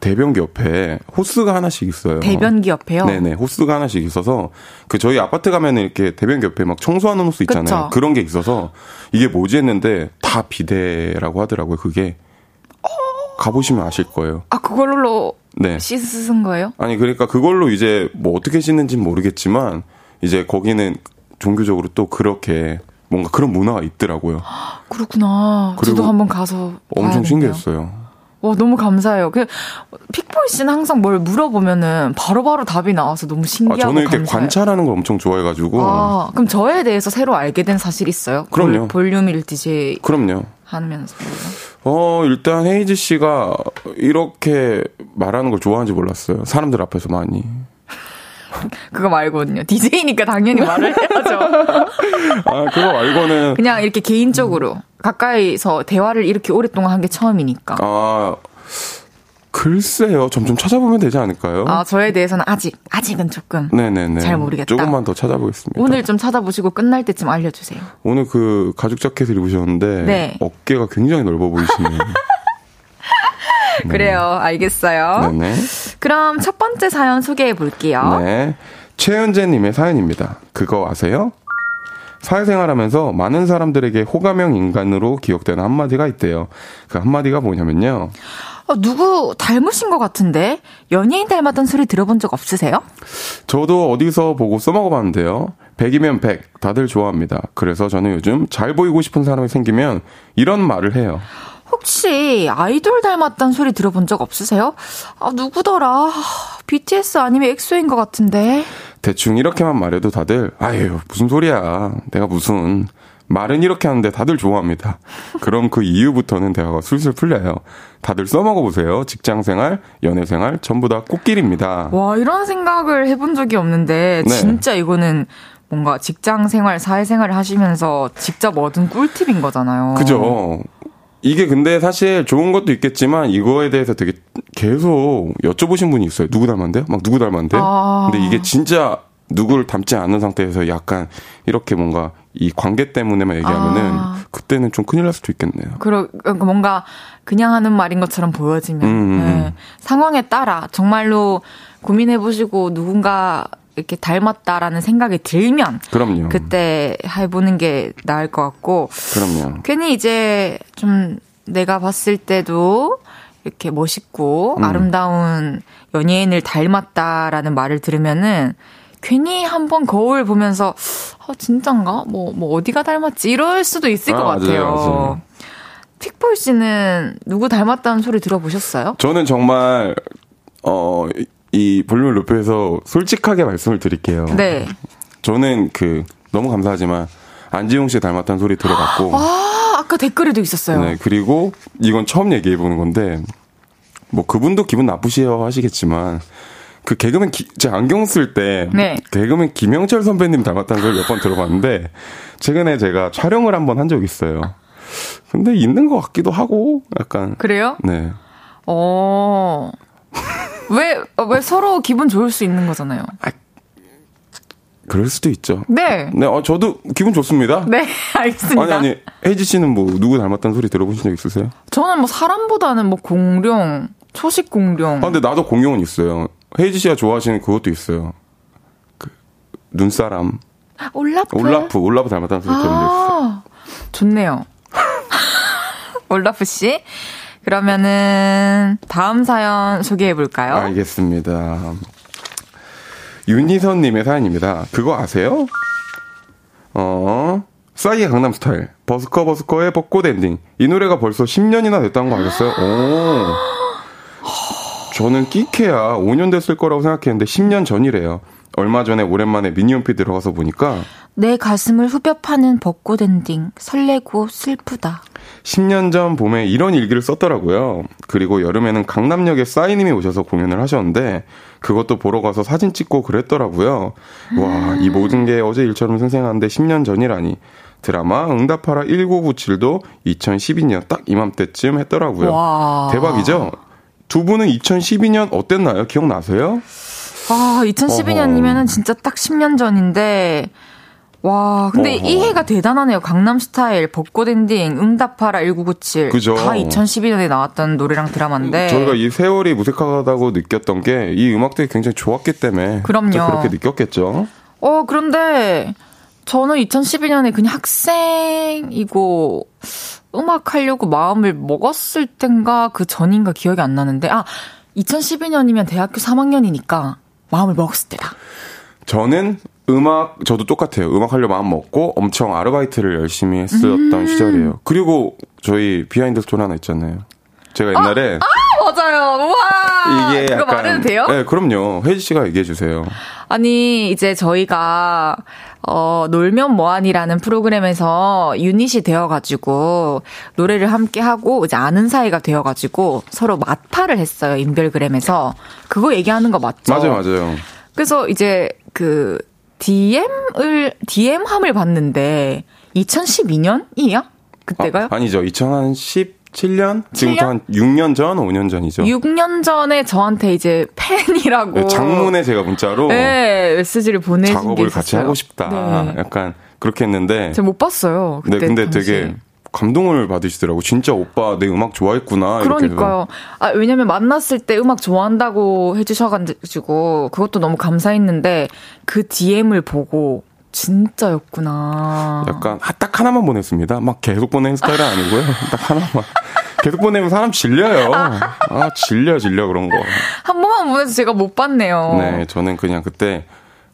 대변기 옆에 호스가 하나씩 있어요. 대변기 옆에요? 네네. 호스가 하나씩 있어서 그 저희 아파트 가면은 이렇게 대변기 옆에 막 청소하는 호스 있잖아요. 그쵸? 그런 게 있어서 이게 뭐지 했는데 다 비대라고 하더라고요. 그게. 가보시면 아실 거예요. 아, 그걸로 네. 씻은 거예요? 아니, 그러니까 그걸로 이제 뭐 어떻게 씻는지는 모르겠지만 이제 거기는 종교적으로 또 그렇게 뭔가 그런 문화가 있더라고요. 그렇구나. 저도 한번 가서 엄청 신기했어요. 와, 너무 감사해요. 그, 픽보이 씨는 항상 뭘 물어보면은 바로바로 답이 나와서 너무 신기하고 아, 저는 이렇게 감사해요. 관찰하는 걸 엄청 좋아해가지고. 아, 그럼 저에 대해서 새로 알게 된 사실 있어요? 그럼요. 볼륨 1 DJ. 그럼요. 하면서. 어, 일단 헤이즈 씨가 이렇게 말하는 걸 좋아하는지 몰랐어요. 사람들 앞에서 많이. 그거 말고는요. DJ니까 당연히 말을 해야죠. 아, 그거 말고는. 그냥 이렇게 개인적으로 가까이서 대화를 이렇게 오랫동안 한 게 처음이니까. 아, 글쎄요. 점점 찾아보면 되지 않을까요? 아, 저에 대해서는 아직, 아직은 조금. 네네네. 잘 모르겠다. 조금만 더 찾아보겠습니다. 오늘 좀 찾아보시고 끝날 때쯤 알려주세요. 오늘 그 가죽 자켓을 입으셨는데. 네. 어깨가 굉장히 넓어 보이시네요. 네. 그래요. 알겠어요. 네네. 그럼 첫 번째 사연 소개해 볼게요. 네. 최현재님의 사연입니다. 그거 아세요? 사회생활 하면서 많은 사람들에게 호감형 인간으로 기억되는 한마디가 있대요. 그 한마디가 뭐냐면요. 어, 누구 닮으신 것 같은데 연예인 닮았던 소리 들어본 적 없으세요? 저도 어디서 보고 써먹어봤는데요. 100이면 100 다들 좋아합니다. 그래서 저는 요즘 잘 보이고 싶은 사람이 생기면 이런 말을 해요. 혹시 아이돌 닮았다는 소리 들어본 적 없으세요? 아, 누구더라? BTS 아니면 엑소인 것 같은데. 대충 이렇게만 말해도 다들, 아유, 무슨 소리야. 내가 무슨. 말은 이렇게 하는데 다들 좋아합니다. 그럼 그 이후부터는 대화가 술술 풀려요. 다들 써먹어 보세요. 직장 생활, 연애 생활, 전부 다 꽃길입니다. 와, 이런 생각을 해본 적이 없는데, 네. 진짜 이거는 뭔가 직장 생활, 사회 생활을 하시면서 직접 얻은 꿀팁인 거잖아요. 그죠. 이게 근데 사실 좋은 것도 있겠지만 이거에 대해서 되게 계속 여쭤보신 분이 있어요. 누구 닮았는데요? 막 누구 닮았는데요? 아. 근데 이게 진짜 누구를 닮지 않는 상태에서 약간 이렇게 뭔가 이 관계 때문에만 얘기하면은 아. 그때는 좀 큰일 날 수도 있겠네요. 그러 그러니까 뭔가 그냥 하는 말인 것처럼 보여지면 음. 음, 음. 네. 상황에 따라 정말로 고민해 보시고 누군가 이렇게 닮았다라는 생각이 들면 그럼요. 그때 해보는 게 나을 것 같고 그럼요. 괜히 이제 좀 내가 봤을 때도 이렇게 멋있고 음. 아름다운 연예인을 닮았다라는 말을 들으면은 괜히 한번 거울 보면서 아 진짠가 뭐 뭐 어디가 닮았지 이럴 수도 있을 아, 것 같아요. 맞아요, 맞아요. 픽볼 씨는 누구 닮았다는 소리 들어보셨어요? 저는 정말 어 이 볼륨을 높여서 솔직하게 말씀을 드릴게요. 네. 저는 그 너무 감사하지만 안지용 씨 닮았다는 소리 들어봤고. 아, 아까 댓글에도 있었어요. 네, 그리고 이건 처음 얘기해 보는 건데 뭐 그분도 기분 나쁘시어 하시겠지만 그 개그맨 기, 제 안경 쓸때 네. 개그맨 김영철 선배님 닮았다는 걸 몇 번 들어봤는데 최근에 제가 촬영을 한 번 한 적이 있어요. 근데 있는 것 같기도 하고 약간 그래요? 네. 어. 왜, 왜 서로 기분 좋을 수 있는 거잖아요. 아, 그럴 수도 있죠. 네. 네, 어, 저도 기분 좋습니다. 네, 알겠습니다. 아니, 아니, 혜지 씨는 뭐, 누구 닮았다는 소리 들어보신 적 있으세요? 저는 뭐, 사람보다는 뭐, 공룡, 초식 공룡. 아, 근데 나도 공룡은 있어요. 혜지 씨가 좋아하시는 그것도 있어요. 그, 눈사람. 올라프? 올라프, 올라프 닮았다는 소리 들은 적 있어요. 좋네요. 올라프 씨. 그러면은 다음 사연 소개해 볼까요? 알겠습니다. 윤희선 님의 사연입니다. 그거 아세요? 어, 싸이의 강남 스타일. 버스커 버스커의 벚꽃 엔딩. 이 노래가 벌써 10년이나 됐다는 거 아셨어요? 오. 저는 끽해야 5년 됐을 거라고 생각했는데 10년 전이래요. 얼마 전에 오랜만에 미니홈피 들어가서 보니까 내 가슴을 후벼 파는 벚꽃 엔딩 설레고 슬프다. 10년 전 봄에 이런 일기를 썼더라고요. 그리고 여름에는 강남역에 싸이님이 오셔서 공연을 하셨는데 그것도 보러 가서 사진 찍고 그랬더라고요. 와, 이 모든 게 어제 일처럼 생생한데 10년 전이라니. 드라마 응답하라 1997도 2012년 딱 이맘때쯤 했더라고요. 와. 대박이죠? 두 분은 2012년 어땠나요? 기억나세요? 아, 2012년이면은 진짜 딱 10년 전인데 와, 근데 어허. 이 해가 대단하네요. 강남 스타일, 벚꽃 엔딩, 응답하라 1997. 그죠. 다 2012년에 나왔던 노래랑 드라마인데. 저희가 이 세월이 무색하다고 느꼈던 게 이 음악들이 굉장히 좋았기 때문에. 그럼요. 그렇게 느꼈겠죠. 어, 그런데 저는 2012년에 그냥 학생이고 음악 하려고 마음을 먹었을 땐가 그 전인가 기억이 안 나는데. 아, 2012년이면 대학교 3학년이니까 마음을 먹었을 때다. 저는 음악 저도 똑같아요. 음악 하려 마음 먹고 엄청 아르바이트를 열심히 했었던 음~ 시절이에요. 그리고 저희 비하인드 스토리 하나 있잖아요. 제가 옛날에 아, 아 이게 약간, 말해도 돼요? 네, 그럼요. 혜지 씨가 얘기해 주세요. 아니 이제 저희가 어 놀면 뭐하니라는 프로그램에서 유닛이 되어가지고 노래를 함께 하고 이제 아는 사이가 되어가지고 서로 맞파를 했어요 인별그램에서 그거 얘기하는 거 맞죠? 맞아요, 맞아요. 그래서 이제 그 DM을, DM함을 봤는데, 2012년이야? 그때가요? 아, 니죠 2017년? 지금부터 한 6년 전, 5년 전이죠. 6년 전에 저한테 이제 팬이라고. 네, 장문에 제가 문자로. 네, 메시지를 보내신 작업을 같이 하고 싶다. 네. 약간 그렇게 했는데. 제가 못 봤어요. 네, 근데 당시. 되게 감동을 받으시더라고. 진짜 오빠 내 음악 좋아했구나. 그러니까요. 아, 왜냐면 만났을 때 음악 좋아한다고 해주셔가지고 그것도 너무 감사했는데 그 DM을 보고 진짜였구나. 약간 딱 하나만 보냈습니다. 막 계속 보내는 스타일은 아니고요. 딱 하나만. 계속 보내면 사람 질려요. 아, 질려, 질려, 그런 거. 한 번만 보내서 제가 못 봤네요. 네, 저는 그냥 그때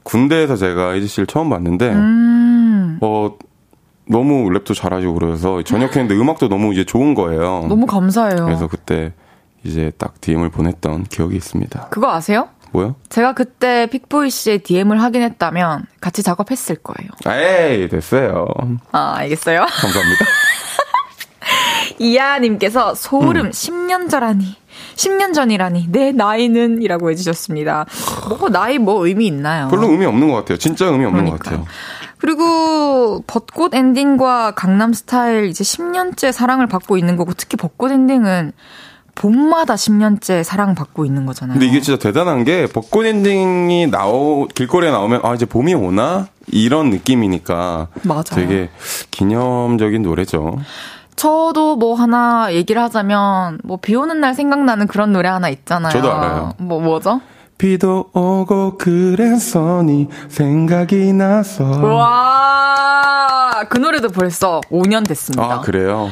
군대에서 제가 이지 씨를 처음 봤는데, 음. 어, 너무 랩도 잘하시고 그래서 전역했는데 음악도 너무 이제 좋은 거예요. 너무 감사해요. 그래서 그때 이제 딱 DM을 보냈던 기억이 있습니다. 그거 아세요? 뭐요? 제가 그때 픽보이 씨의 DM을 확인했다면 같이 작업했을 거예요. 에이, 됐어요. 아, 알겠어요. 감사합니다. 이하님께서 소름 음. 10년 전라니. 10년 전이라니. 내 나이는? 이라고 해주셨습니다. 뭐, 나이 뭐 의미 있나요? 별로 의미 없는 것 같아요. 진짜 의미 없는 그러니까. 것 같아요. 그리고 벚꽃 엔딩과 강남 스타일 이제 10년째 사랑을 받고 있는 거고 특히 벚꽃 엔딩은 봄마다 10년째 사랑받고 있는 거잖아요. 근데 이게 진짜 대단한 게 벚꽃 엔딩이 나오 길거리에 나오면 아 이제 봄이 오나 이런 느낌이니까 맞아요. 되게 기념적인 노래죠. 저도 뭐 하나 얘기를 하자면 뭐 비 오는 날 생각나는 그런 노래 하나 있잖아요. 저도 알아요. 뭐 뭐죠? 비도 오고 그래서 니 생각이 나서. 와, 그 노래도 벌써 5년 됐습니다. 아, 그래요?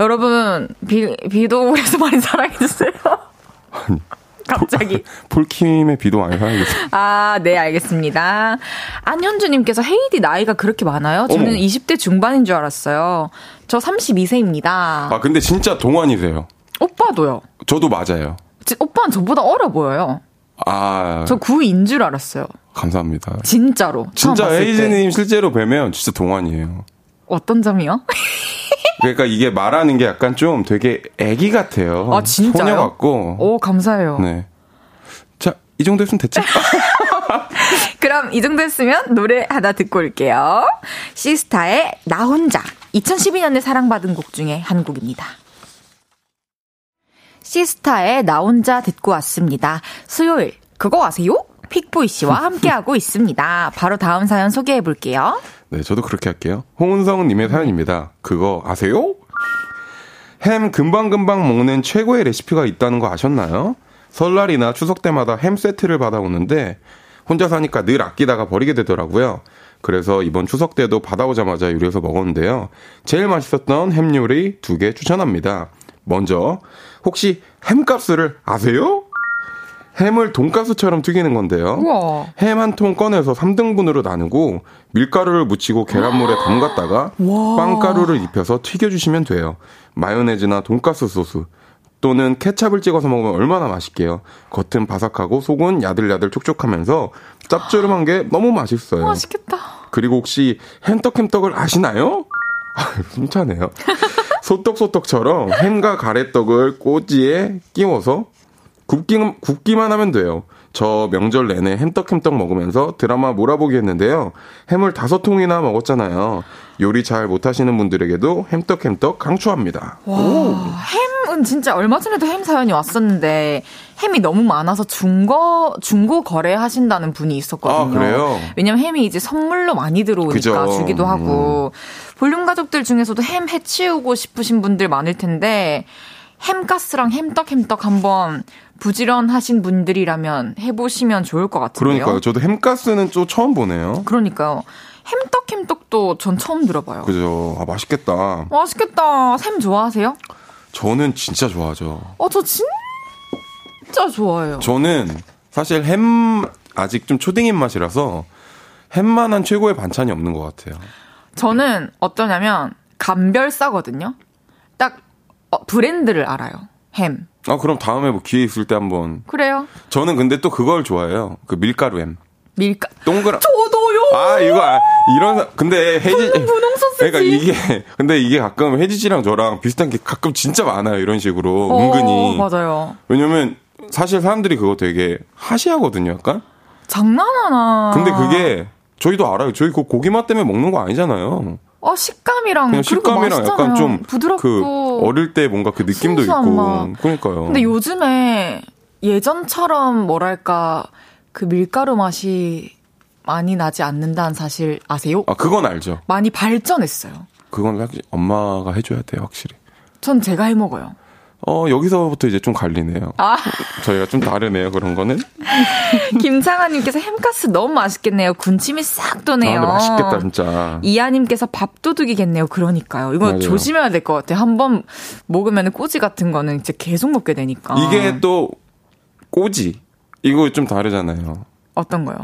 여러분, 비, 비도 오고 그래서 많이 사랑해 주세요. 갑자기. 폴킴의 비도 많이 사랑해주세요. 아, 네, 알겠습니다. 안현주님께서 헤이디 나이가 그렇게 많아요? 저는 어머. 20대 중반인 줄 알았어요. 저 32세입니다. 아, 근데 진짜 동안이세요. 오빠도요. 저도 맞아요. 오빠는 저보다 어려 보여요. 아. 저 9인 줄 알았어요. 감사합니다. 진짜로. 진짜 에이즈님 실제로 뵈면 진짜 동안이에요. 어떤 점이요? 그러니까 이게 말하는 게 약간 좀 되게 애기 같아요. 아, 진짜요? 소녀 같고. 오, 감사해요. 네. 자, 이 정도 했으면 됐죠? 그럼 이 정도 했으면 노래 하나 듣고 올게요. 시스타의 나 혼자. 2012년에 사랑받은 곡 중에 한 곡입니다. 시스타의 나 혼자 듣고 왔습니다. 수요일, 그거 아세요? 픽보이 씨와 함께하고 있습니다. 바로 다음 사연 소개해 볼게요. 네, 저도 그렇게 할게요. 홍은성님의 사연입니다. 그거 아세요? 햄 금방금방 먹는 최고의 레시피가 있다는 거 아셨나요? 설날이나 추석 때마다 햄 세트를 받아오는데 혼자 사니까 늘 아끼다가 버리게 되더라고요. 그래서 이번 추석 때도 받아오자마자 요리해서 먹었는데요. 제일 맛있었던 햄 요리 두 개 추천합니다. 먼저 혹시 햄가스를 아세요? 햄을 돈가스처럼 튀기는 건데요. 햄한 통 꺼내서 3등분으로 나누고 밀가루를 묻히고 계란물에 담갔다가 빵가루를 입혀서 튀겨주시면 돼요. 마요네즈나 돈가스 소스 또는 케찹을 찍어서 먹으면 얼마나 맛있게요. 겉은 바삭하고 속은 야들야들 촉촉하면서 짭조름한 게 너무 맛있어요. 맛있겠다. 그리고 혹시 햄떡햄떡을 아시나요? 숨차네요. 소떡소떡처럼 햄과 가래떡을 꼬지에 끼워서 굽기, 굽기만 하면 돼요. 저 명절 내내 햄떡햄떡 먹으면서 드라마 몰아보기 했는데요. 햄을 다섯 통이나 먹었잖아요. 요리 잘 못하시는 분들에게도 햄떡햄떡 강추합니다. 와, 오. 햄은 진짜 얼마 전에도 햄 사연이 왔었는데 햄이 너무 많아서 중고 중고 거래하신다는 분이 있었거든요. 아, 그래요? 왜냐면 햄이 이제 선물로 많이 들어오니까 그죠. 주기도 하고 음. 볼륨 가족들 중에서도 햄 해치우고 싶으신 분들 많을 텐데 햄가스랑 햄떡 햄떡 한번 부지런하신 분들이라면 해보시면 좋을 것 같은데요. 그러니까요. 저도 햄가스는 좀 처음 보네요. 그러니까요. 햄떡 햄떡도 전 처음 들어봐요. 그죠. 아 맛있겠다. 맛있겠다. 햄 좋아하세요? 저는 진짜 좋아하죠. 어, 저 진짜 좋아해요. 저는 사실 햄 아직 좀 초딩 입맛이라서 햄만한 최고의 반찬이 없는 것 같아요. 저는 어떠냐면 감별사거든요. 딱 어, 브랜드를 알아요. 햄. 아 그럼 다음에 뭐 기회 있을 때 한번. 그래요. 저는 근데 또 그걸 좋아해요. 그 밀가루 햄. 밀가. 동그란. 저도요. 아 이거 아, 이런 근데 혜지. 분홍 소스. 그러니까 이게 근데 이게 가끔 혜지 씨랑 저랑 비슷한 게 가끔 진짜 많아요. 이런 식으로 어, 은근히. 맞아요. 왜냐면 사실 사람들이 그거 되게 하시하거든요. 약간. 장난하나. 근데 그게 저희도 알아요. 저희 그 고기 맛 때문에 먹는 거 아니잖아요. 어 식감이랑 그냥 식감이랑 약간 좀 부드럽고 그 어릴 때 뭔가 그 느낌도 있고 맛. 그러니까요. 근데 요즘에 예전처럼 뭐랄까 그 밀가루 맛이 많이 나지 않는다는 사실 아세요? 아 그건 알죠. 많이 발전했어요. 그건 엄마가 해줘야 돼요 확실히. 전 제가 해 먹어요. 어, 여기서부터 이제 좀 갈리네요. 아. 저희가 좀 다르네요, 그런 거는. 김창아님께서 햄가스 너무 맛있겠네요. 군침이 싹 도네요. 아, 맛있겠다, 진짜. 이하님께서 밥도둑이겠네요. 그러니까요. 이거 맞아요. 조심해야 될 것 같아요. 한 번 먹으면 꼬지 같은 거는 이제 계속 먹게 되니까. 이게 또, 꼬지. 이거 좀 다르잖아요. 어떤 거요?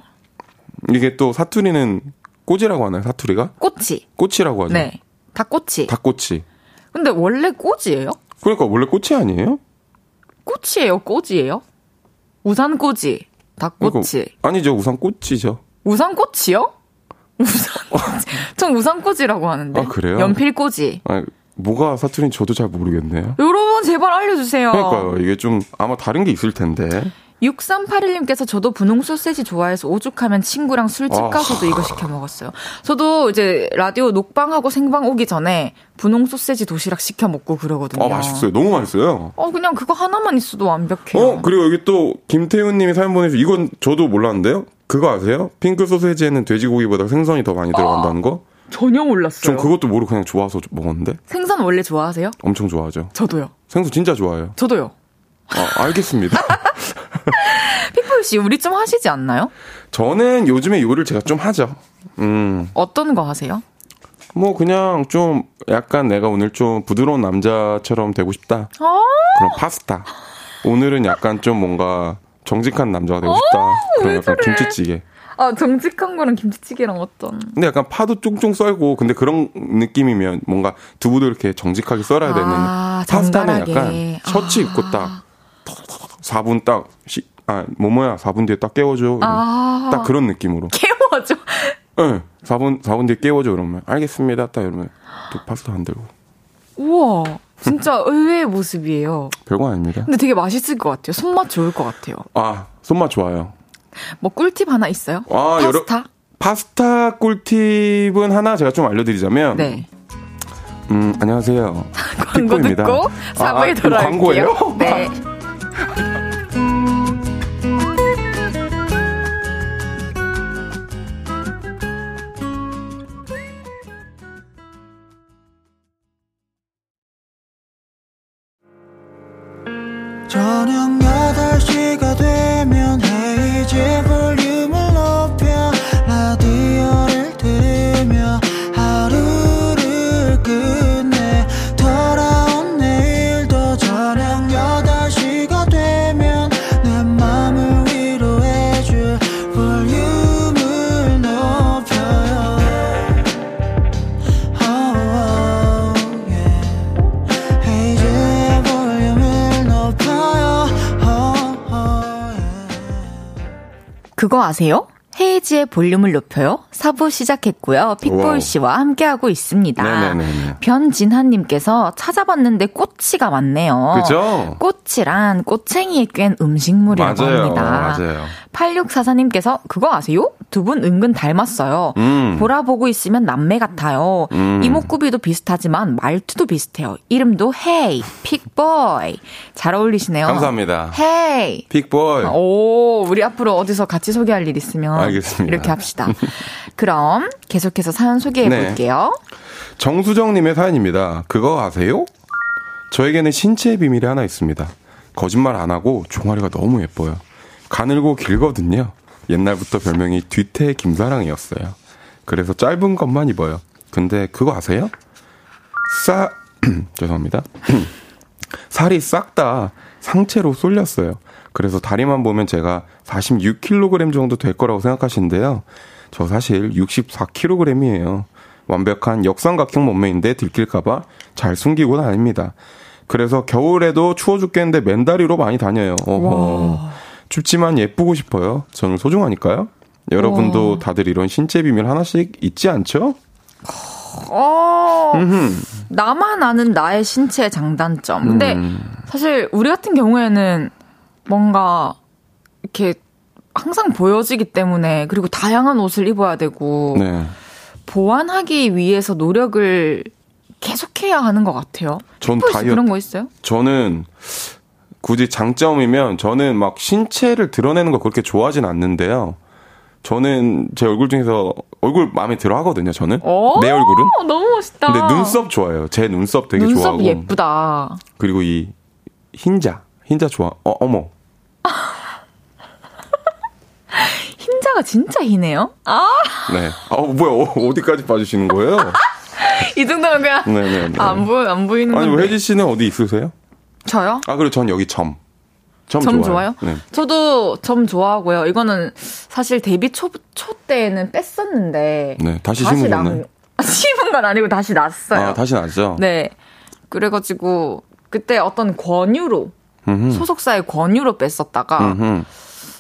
이게 또 사투리는 꼬지라고 하나요, 사투리가? 꼬치. 꼬치라고 하죠. 네. 닭꼬치. 닭꼬치. 근데 원래 꼬지예요? 그러니까 원래 꽃이 아니에요? 꽃이에요, 꼬지예요? 우산 꼬지, 닭꼬치. 그러니까, 아니죠, 우산 꽃이죠. 우산 꽃이요? 우산 꼬지. 전 우산 꼬지라고 하는데. 아, 그래요? 연필 꼬지. 아, 뭐가 사투리인지 저도 잘 모르겠네요. 여러분, 제발 알려주세요. 그러니까요. 이게 좀 아마 다른 게 있을 텐데. 6381님께서 저도 분홍 소세지 좋아해서 오죽하면 친구랑 술집 아. 가서도 아. 이거 시켜 먹었어요. 저도 이제 라디오 녹방하고 생방 오기 전에 분홍 소세지 도시락 시켜 먹고 그러거든요. 아, 맛있어요. 너무 맛있어요. 어, 그냥 그거 하나만 있어도 완벽해요. 어, 그리고 여기 또 김태훈 님이 사연 보내서 이건 저도 몰랐는데요. 그거 아세요? 핑크 소세지에는 돼지고기보다 생선이 더 많이 들어간다는 거? 전혀 몰랐어요. 전 그것도 모르고 그냥 좋아서 먹었는데. 생선 원래 좋아하세요? 엄청 좋아하죠. 저도요. 생선 진짜 좋아해요. 저도요. 아, 알겠습니다. 피플 씨 우리 좀 하시지 않나요? 저는 요즘에 요리를 제가 좀 하죠. 음. 어떤 거 하세요? 뭐 그냥 좀 약간 내가 오늘 좀 부드러운 남자처럼 되고 싶다. 아~ 그럼 파스타. 오늘은 약간 좀 뭔가 정직한 남자가 되고 싶다. 그럼 약간 그래? 김치찌개. 아, 정직한 거랑 김치찌개랑 어떤? 근데 약간 파도 쫑쫑 썰고, 근데 그런 느낌이면 뭔가 두부도 이렇게 정직하게 썰어야 되는. 아, 파스타는 약간 셔츠 아. 입고 딱 4분 딱, 시, 아, 뭐뭐야, 4분 뒤에 딱 깨워줘. 아. 딱 그런 느낌으로. 깨워줘? 응. 네, 4분, 4분 뒤에 깨워줘. 그러면. 알겠습니다. 딱 이러면. 또 파스타 안 들고. 우와. 진짜 의외의 모습이에요. 별거 아닙니다. 근데 되게 맛있을 것 같아요. 손맛 좋을 것 같아요. 아, 손맛 좋아요. 뭐 꿀팁 하나 있어요? 아, 파스타? 여러, 파스타 꿀팁은 하나 제가 좀 알려드리자면. 네. 음, 안녕하세요. 광고. 듣고 4부에 아, 아, 돌아올게요. 광고예요? 네. 저녁 그거 아세요? 헤이지의 볼륨을 높여요. 4부 시작했고요. 픽볼 씨와 함께하고 있습니다. 네네네. 변진한님께서 찾아봤는데 꼬치가 많네요. 그죠? 꼬치란 꼬챙이에 꿰 음식물이라고 맞아요. 합니다. 맞아요. 8644님께서 그거 아세요? 두 분 은근 닮았어요. 음. 보라 보고 있으면 남매 같아요. 음. 이목구비도 비슷하지만 말투도 비슷해요. 이름도 헤이, 픽보이. 잘 어울리시네요. 감사합니다. 헤이. 픽보이. 오, 우리 앞으로 어디서 같이 소개할 일 있으면 알겠습니다. 이렇게 합시다. 그럼 계속해서 사연 소개해 네. 볼게요. 정수정님의 사연입니다. 그거 아세요? 저에게는 신체의 비밀이 하나 있습니다. 거짓말 안 하고 종아리가 너무 예뻐요. 가늘고 길거든요. 옛날부터 별명이 뒤태 김사랑이었어요. 그래서 짧은 것만 입어요. 근데 그거 아세요? 싸, 죄송합니다. 살이 싹 다 상체로 쏠렸어요. 그래서 다리만 보면 제가 46kg 정도 될 거라고 생각하시는데요. 저 사실 64kg이에요. 완벽한 역삼각형 몸매인데 들킬까봐 잘 숨기고 다닙니다. 그래서 겨울에도 추워 죽겠는데 맨다리로 많이 다녀요. 어허. 춥지만 예쁘고 싶어요. 저는 소중하니까요. 여러분도 와. 다들 이런 신체 비밀 하나씩 있지 않죠? 어, 나만 아는 나의 신체 장단점. 근데 음. 사실 우리 같은 경우에는 뭔가 이렇게 항상 보여지기 때문에 그리고 다양한 옷을 입어야 되고 네. 보완하기 위해서 노력을 계속해야 하는 것 같아요. 전 다이어트 그런 거 있어요? 저는 굳이 장점이면 저는 막 신체를 드러내는 거 그렇게 좋아하진 않는데요. 저는 제 얼굴 중에서 얼굴 마음에 들어 하거든요, 저는. 내 얼굴은. 너무 멋있다. 근데 눈썹 좋아해요. 제 눈썹 되게 눈썹 좋아하고. 눈썹 예쁘다. 그리고 이 흰자. 흰자 좋아. 어, 어머. 흰자가 진짜 희네요. 아. 네. 아, 뭐야. 어, 디까지 봐주시는 거예요? 이 정도면 그냥. 네네. 네. 안 보여, 안 보이는 아니, 뭐 혜지 씨는 어디 있으세요? 저요? 아, 그리고 전 여기 점. 점, 점 좋아요? 좋아요? 네. 저도 점 좋아하고요. 이거는 사실 데뷔 초, 초 때는 뺐었는데. 네, 다시, 다시 심은 거네. 심은 건 아니고 다시 났어요. 아, 다시 났죠? 네. 그래가지고, 그때 어떤 권유로, 음흠. 소속사의 권유로 뺐었다가, 음흠.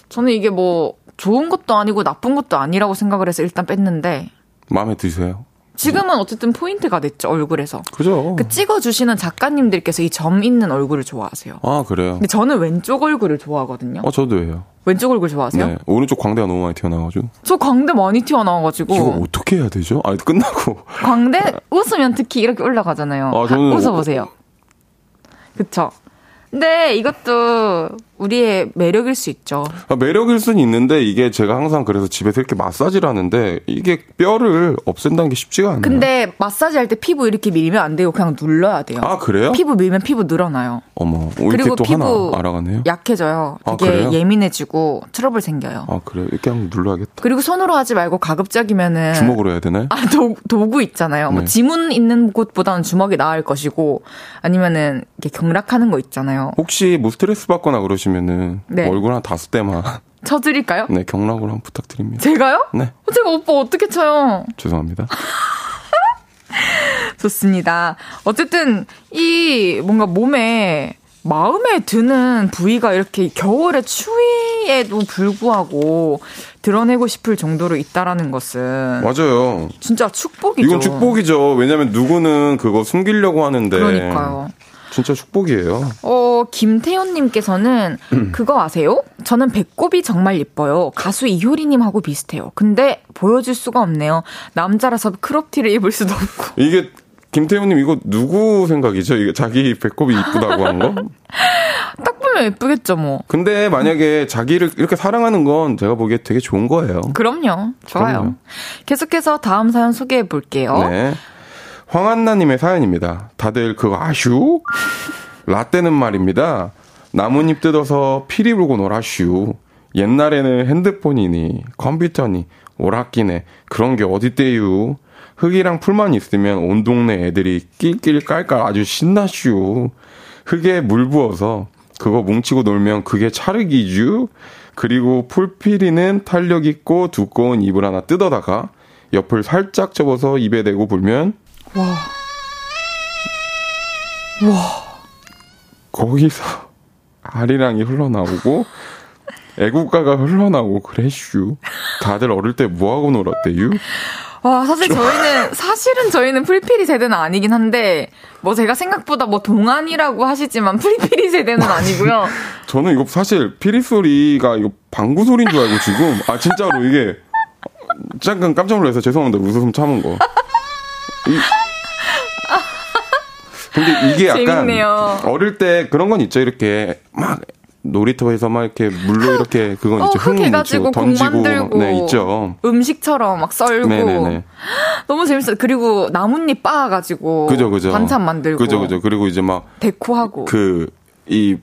저는 이게 뭐, 좋은 것도 아니고 나쁜 것도 아니라고 생각을 해서 일단 뺐는데. 마음에 드세요? 지금은 어쨌든 포인트가 됐죠 얼굴에서. 그죠. 그 찍어주시는 작가님들께서 이 점 있는 얼굴을 좋아하세요. 아 그래요. 근데 저는 왼쪽 얼굴을 좋아하거든요. 어 저도예요. 왼쪽 얼굴 좋아하세요? 네. 오른쪽 광대가 너무 많이 튀어나와가지고. 저 광대 많이 튀어나와가지고. 이거 어떻게 해야 되죠? 아 끝나고. 광대 웃으면 특히 이렇게 올라가잖아요. 아 저는 웃어보세요. 그쵸. 근데 이것도 우리의 매력일 수 있죠. 아, 매력일 수는 있는데 이게 제가 항상 그래서 집에서 이렇게 마사지를 하는데 이게 뼈를 없앤다는 게 쉽지가 않아요. 근데 마사지 할 때 피부 이렇게 밀면 안 되고 그냥 눌러야 돼요. 아 그래요? 피부 밀면 피부 늘어나요. 어머, 그리고 피부 알아가네요. 약해져요. 아, 되게 아, 예민해지고 트러블 생겨요. 아 그래요? 이렇게 한번 눌러야겠다. 그리고 손으로 하지 말고 가급적이면은 주먹으로 해야 되나요? 아 도, 도구 있잖아요. 뭐 네. 뭐 지문 있는 곳보다는 주먹이 나을 것이고 아니면은 이렇게 경락하는 거 있잖아요. 혹시 뭐 스트레스 받거나 그러시 면은 네. 얼굴 한 다섯 대만 쳐드릴까요? 네, 경락으로 한번 부탁드립니다. 제가요? 네. 어, 제가 오빠 어떻게 쳐요? 죄송합니다. 좋습니다. 어쨌든 이 뭔가 몸에 마음에 드는 부위가 이렇게 겨울의 추위에도 불구하고 드러내고 싶을 정도로 있다라는 것은 맞아요. 진짜 축복이죠. 이건 축복이죠. 왜냐면 누구는 그거 숨기려고 하는데 그러니까요. 진짜 축복이에요. 어, 김태훈님께서는 음. 그거 아세요? 저는 배꼽이 정말 예뻐요. 가수 이효리님하고 비슷해요. 근데 보여줄 수가 없네요. 남자라서 크롭티를 입을 수도 없고. 이게 김태훈님 이거 누구 생각이죠? 이게 자기 배꼽이 이쁘다고 한 거? 딱 보면 예쁘겠죠, 뭐. 근데 만약에 자기를 이렇게 사랑하는 건 제가 보기에 되게 좋은 거예요. 그럼요. 좋아요. 그럼요. 계속해서 다음 사연 소개해 볼게요. 네. 황한나님의 사연입니다. 다들 그거 아슈? 라떼는 말입니다. 나뭇잎 뜯어서 피리 불고 놀아슈. 옛날에는 핸드폰이니 컴퓨터니 오락기네 그런 게 어딨대유. 흙이랑 풀만 있으면 온 동네 애들이 낄낄 깔깔 아주 신나슈. 흙에 물 부어서 그거 뭉치고 놀면 그게 차르기쥬. 그리고 풀피리는 탄력 있고 두꺼운 잎을 하나 뜯어다가 옆을 살짝 접어서 입에 대고 불면 와. 와. 거기서 아리랑이 흘러나오고 애국가가 흘러나오고 그랬슈. 다들 어릴 때 뭐하고 놀았대유? 와, 사실 저희는, 사실은 저희는 풀피리 세대는 아니긴 한데, 뭐 제가 생각보다 뭐 동안이라고 하시지만 풀피리 세대는 아니고요. 저는 이거 사실 피리 소리가 이거 방구 소리인 줄 알고 지금, 아, 진짜로 이게, 잠깐 깜짝 놀라서 죄송합니다. 웃음 참은 거. 이, 근데 이게 약간 재밌네요. 어릴 때 그런 건 있죠. 이렇게 막 놀이터에서 막 이렇게 물로 이렇게 그건 어, 있죠. 흙 해가지고 던지고 만들고 네 있죠. 음식처럼 막 썰고 네네네. 너무 재밌어요. 그리고 나뭇잎 빻아가지고 그죠 그죠 반찬 만들고 그죠 그죠 그리고 이제 막 데코하고 그이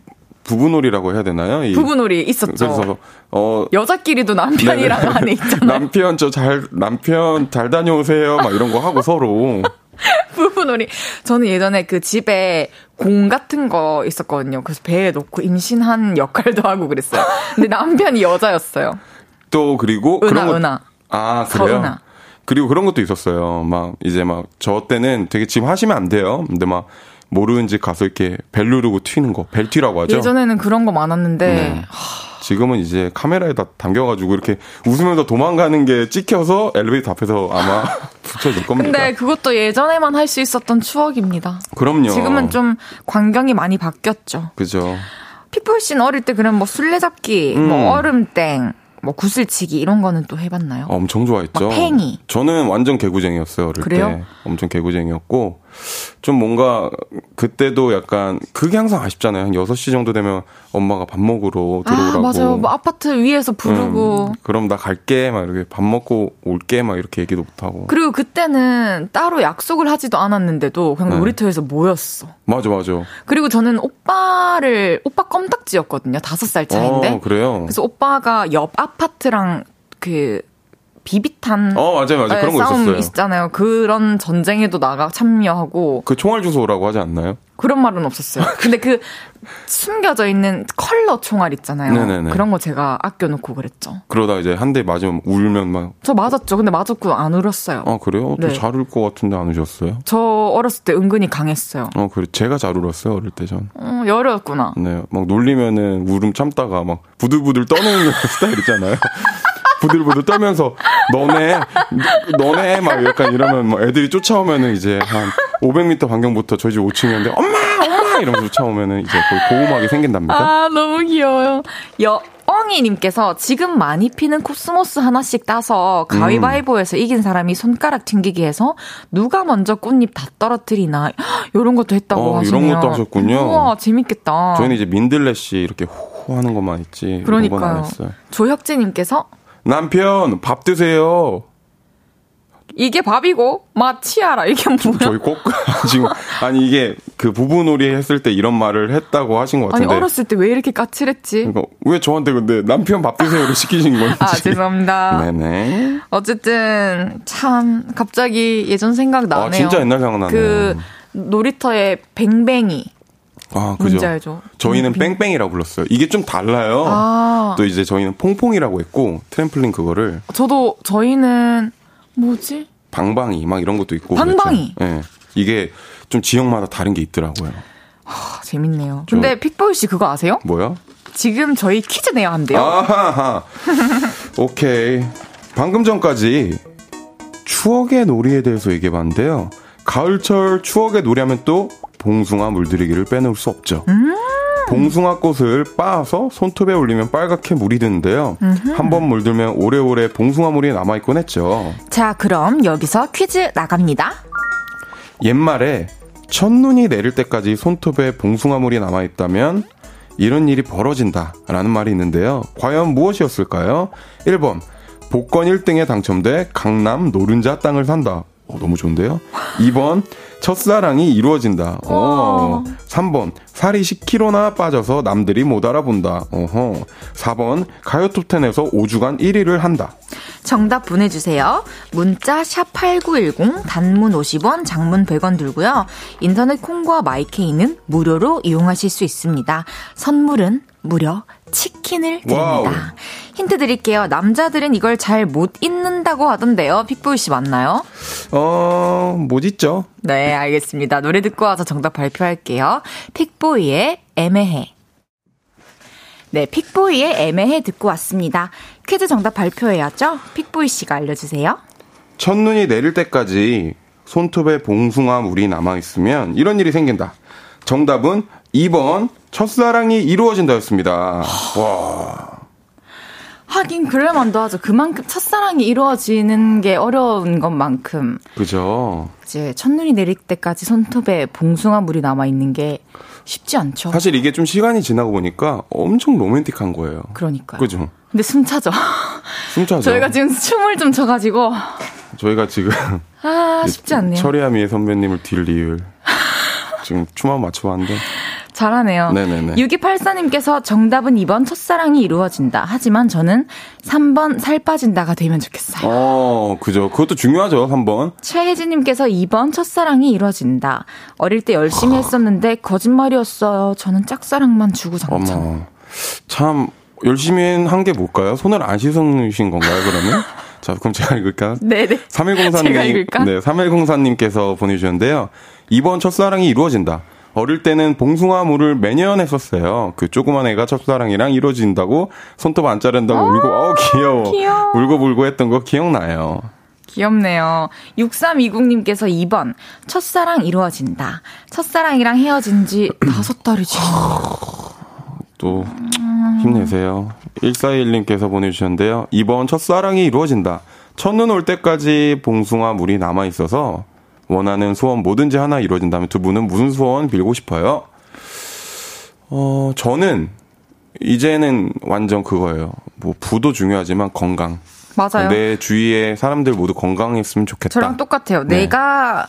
부부놀이라고 해야 되나요? 이, 부부놀이 있었죠. 그래서 어 여자끼리도 남편이랑 네네. 안에 있잖아요. 남편 저 잘 남편 잘 다녀오세요. 막 이런 거 하고 서로 부부놀이. 저는 예전에 그 집에 공 같은 거 있었거든요. 그래서 배에 놓고 임신한 역할도 하고 그랬어요. 근데 남편이 여자였어요. 또 그리고 은하, 그런 거 은하. 아 그래요. 서은하. 그리고 그런 것도 있었어요. 막 이제 막 저 때는 되게 지금 하시면 안 돼요. 근데 막 모르는 집 가서 이렇게 벨 누르고 튀는 거, 벨 튀라고 하죠. 예전에는 그런 거 많았는데. 네. 지금은 이제 카메라에다 담겨가지고 이렇게 웃으면서 도망가는 게 찍혀서 엘리베이터 앞에서 아마 붙여질 겁니다. 근데 그것도 예전에만 할 수 있었던 추억입니다. 그럼요. 지금은 좀 광경이 많이 바뀌었죠. 그죠. 피플 씨는 어릴 때 그럼 뭐 술래잡기, 뭐 음. 뭐 얼음땡, 뭐 구슬치기 이런 거는 또 해봤나요? 엄청 좋아했죠. 팽이. 저는 완전 개구쟁이였어요 어릴 그래요? 때. 엄청 개구쟁이였고 좀 뭔가 그때도 약간 그게 항상 아쉽잖아요. 한 6시 정도 되면 엄마가 밥 먹으러 들어오라고. 아, 맞아요. 뭐 아파트 위에서 부르고. 음, 그럼 나 갈게. 막 이렇게 밥 먹고 올게. 막 이렇게 얘기도 못하고. 그리고 그때는 따로 약속을 하지도 않았는데도 그냥 네. 놀이터에서 모였어. 맞아, 맞아. 그리고 저는 오빠를, 오빠 껌딱지였거든요. 5살 차인데. 어, 그래요? 그래서 오빠가 옆 아파트랑 그 비비탄 어 맞아요 맞아요 그런 거 있었어요. 있잖아요. 그런 전쟁에도 나가 참여하고 그 총알 주소라고 하지 않나요? 그런 말은 없었어요. 근데 그 숨겨져 있는 컬러 총알 있잖아요. 네네네. 그런 거 제가 아껴놓고 그랬죠. 그러다 이제 한 대 맞으면 울면 막. 저 맞았죠. 근데 맞았고 안 울었어요. 아, 그래요? 네. 잘울 것 같은데 안 우셨어요? 저 어렸을 때 은근히 강했어요. 어, 그래. 제가 잘 울었어요, 어릴 때 전. 어, 여려였구나. 네. 막 놀리면은 울음 참다가 막 부들부들 떠는 스타일 있잖아요. 부들부들 떨면서 너네 너네 막 약간 이러면 뭐 애들이 쫓아오면은 이제 한 500m 반경부터 저희 집 5층이었는데 엄마 엄마 이러면서 쫓아오면은 이제 거의 보호막이 생긴답니다. 아 너무 귀여워요. 여 엉이님께서 지금 많이 피는 코스모스 하나씩 따서 가위바위보해서 음. 이긴 사람이 손가락 튕기기 해서 누가 먼저 꽃잎 다 떨어뜨리나 이런 것도 했다고 어, 하시네요. 이런 것도 하셨군요. 우와 재밌겠다. 저희는 이제 민들레 씨 이렇게 호 하는 것만 있지. 그러니까요. 조혁재님께서 남편 밥 드세요. 이게 밥이고 마치아라 이게 뭐야? 저희 꼭 지금 아니 이게 그 부부놀이 했을 때 이런 말을 했다고 하신 것 같은데 아니 어렸을 때 왜 이렇게 까칠했지? 그러니까 왜 저한테 근데 남편 밥 드세요를 시키신 건지 아 죄송합니다. 네네. 어쨌든 참 갑자기 예전 생각 나네요. 아, 진짜 옛날 생각 나네요. 그 놀이터에 뱅뱅이 아, 그죠. 알죠? 저희는 빙. 뺑뺑이라고 불렀어요. 이게 좀 달라요. 아. 또 이제 저희는 퐁퐁이라고 했고 트램플린 그거를. 저도 저희는 뭐지? 방방이 막 이런 것도 있고. 방방이. 예. 네. 이게 좀 지역마다 다른 게 있더라고요. 하, 재밌네요. 근데 픽보이 씨 그거 아세요? 뭐야? 지금 저희 퀴즈 내야 한대요. 아하하. 오케이. 방금 전까지 추억의 놀이에 대해서 얘기해 봤는데요. 가을철 추억의 놀이하면 또 봉숭아 물들이기를 빼놓을 수 없죠. 음~ 봉숭아 꽃을 빻아서 손톱에 올리면 빨갛게 물이 드는데요. 한 번 물들면 오래오래 봉숭아 물이 남아있곤 했죠. 자, 그럼 여기서 퀴즈 나갑니다. 옛말에 첫눈이 내릴 때까지 손톱에 봉숭아 물이 남아있다면 이런 일이 벌어진다. 라는 말이 있는데요. 과연 무엇이었을까요? 1번. 복권 1등에 당첨돼 강남 노른자 땅을 산다. 어, 너무 좋은데요? 2번, 첫사랑이 이루어진다. 어. 3번, 살이 10kg나 빠져서 남들이 못 알아본다. 어허. 4번, 가요 톱텐에서 5주간 1위를 한다. 정답 보내주세요. 문자 샵8910 단문 50원, 장문 100원 들고요. 인터넷 콩과 마이케이는 무료로 이용하실 수 있습니다. 선물은 무려 치킨을 드립니다. 와우. 힌트 드릴게요. 남자들은 이걸 잘 못 잊는다고 하던데요. 픽보이 씨 맞나요? 어, 못 잊죠. 네, 알겠습니다. 노래 듣고 와서 정답 발표할게요. 픽보이의 애매해. 네, 픽보이의 애매해 듣고 왔습니다. 퀴즈 정답 발표해야죠? 픽보이 씨가 알려주세요. 첫눈이 내릴 때까지 손톱에 봉숭아 물이 남아있으면 이런 일이 생긴다. 정답은 2번 첫사랑이 이루어진다였습니다. 와. 하긴 그럴만도 하죠. 그만큼 첫사랑이 이루어지는 게 어려운 것만큼. 그죠. 이제 첫눈이 내릴 때까지 손톱에 봉숭아 물이 남아 있는 게 쉽지 않죠. 사실 이게 좀 시간이 지나고 보니까 엄청 로맨틱한 거예요. 그러니까요. 그죠. 근데 숨차죠. 숨차죠. 저희가 지금 춤을 좀 춰가지고. 저희가 지금. 아, 쉽지 않네요. 철이야미의 선배님을 딜 이을. 지금 춤 한번 맞춰봤는데. 잘하네요. 네네네. 6284님께서 정답은 2번 첫사랑이 이루어진다. 하지만 저는 3번 살 빠진다가 되면 좋겠어요. 어, 그죠. 그것도 중요하죠, 3번. 최혜진님께서 2번 첫사랑이 이루어진다. 어릴 때 열심히 했었는데 거짓말이었어요. 저는 짝사랑만 주고 장창. 어머. 참, 열심히 한 게 뭘까요? 손을 안 씻으신 건가요, 그러면? 자, 그럼 제가 읽을까요? 네네. 3104님. 제가 읽을까? 네, 3104님께서 보내주셨는데요. 2번 첫사랑이 이루어진다. 어릴 때는 봉숭아물을 매년 했었어요. 그 조그만 애가 첫사랑이랑 이루어진다고 손톱 안 자른다고 아~ 울고, 어, 귀여워. 귀여워. 울고 불고 했던 거 기억나요. 귀엽네요. 6320님께서 2번. 첫사랑 이루어진다. 첫사랑이랑 헤어진 지 다섯 달이 지났다. 또, 힘내세요. 1421님께서 보내주셨는데요. 2번. 첫사랑이 이루어진다. 첫눈 올 때까지 봉숭아 물이 남아있어서 원하는 소원 뭐든지 하나 이루어진다면 두 분은 무슨 소원 빌고 싶어요? 어, 저는 이제는 완전 그거예요. 뭐 부도 중요하지만 건강. 맞아요. 내 주위에 사람들 모두 건강했으면 좋겠다. 저랑 똑같아요. 네. 내가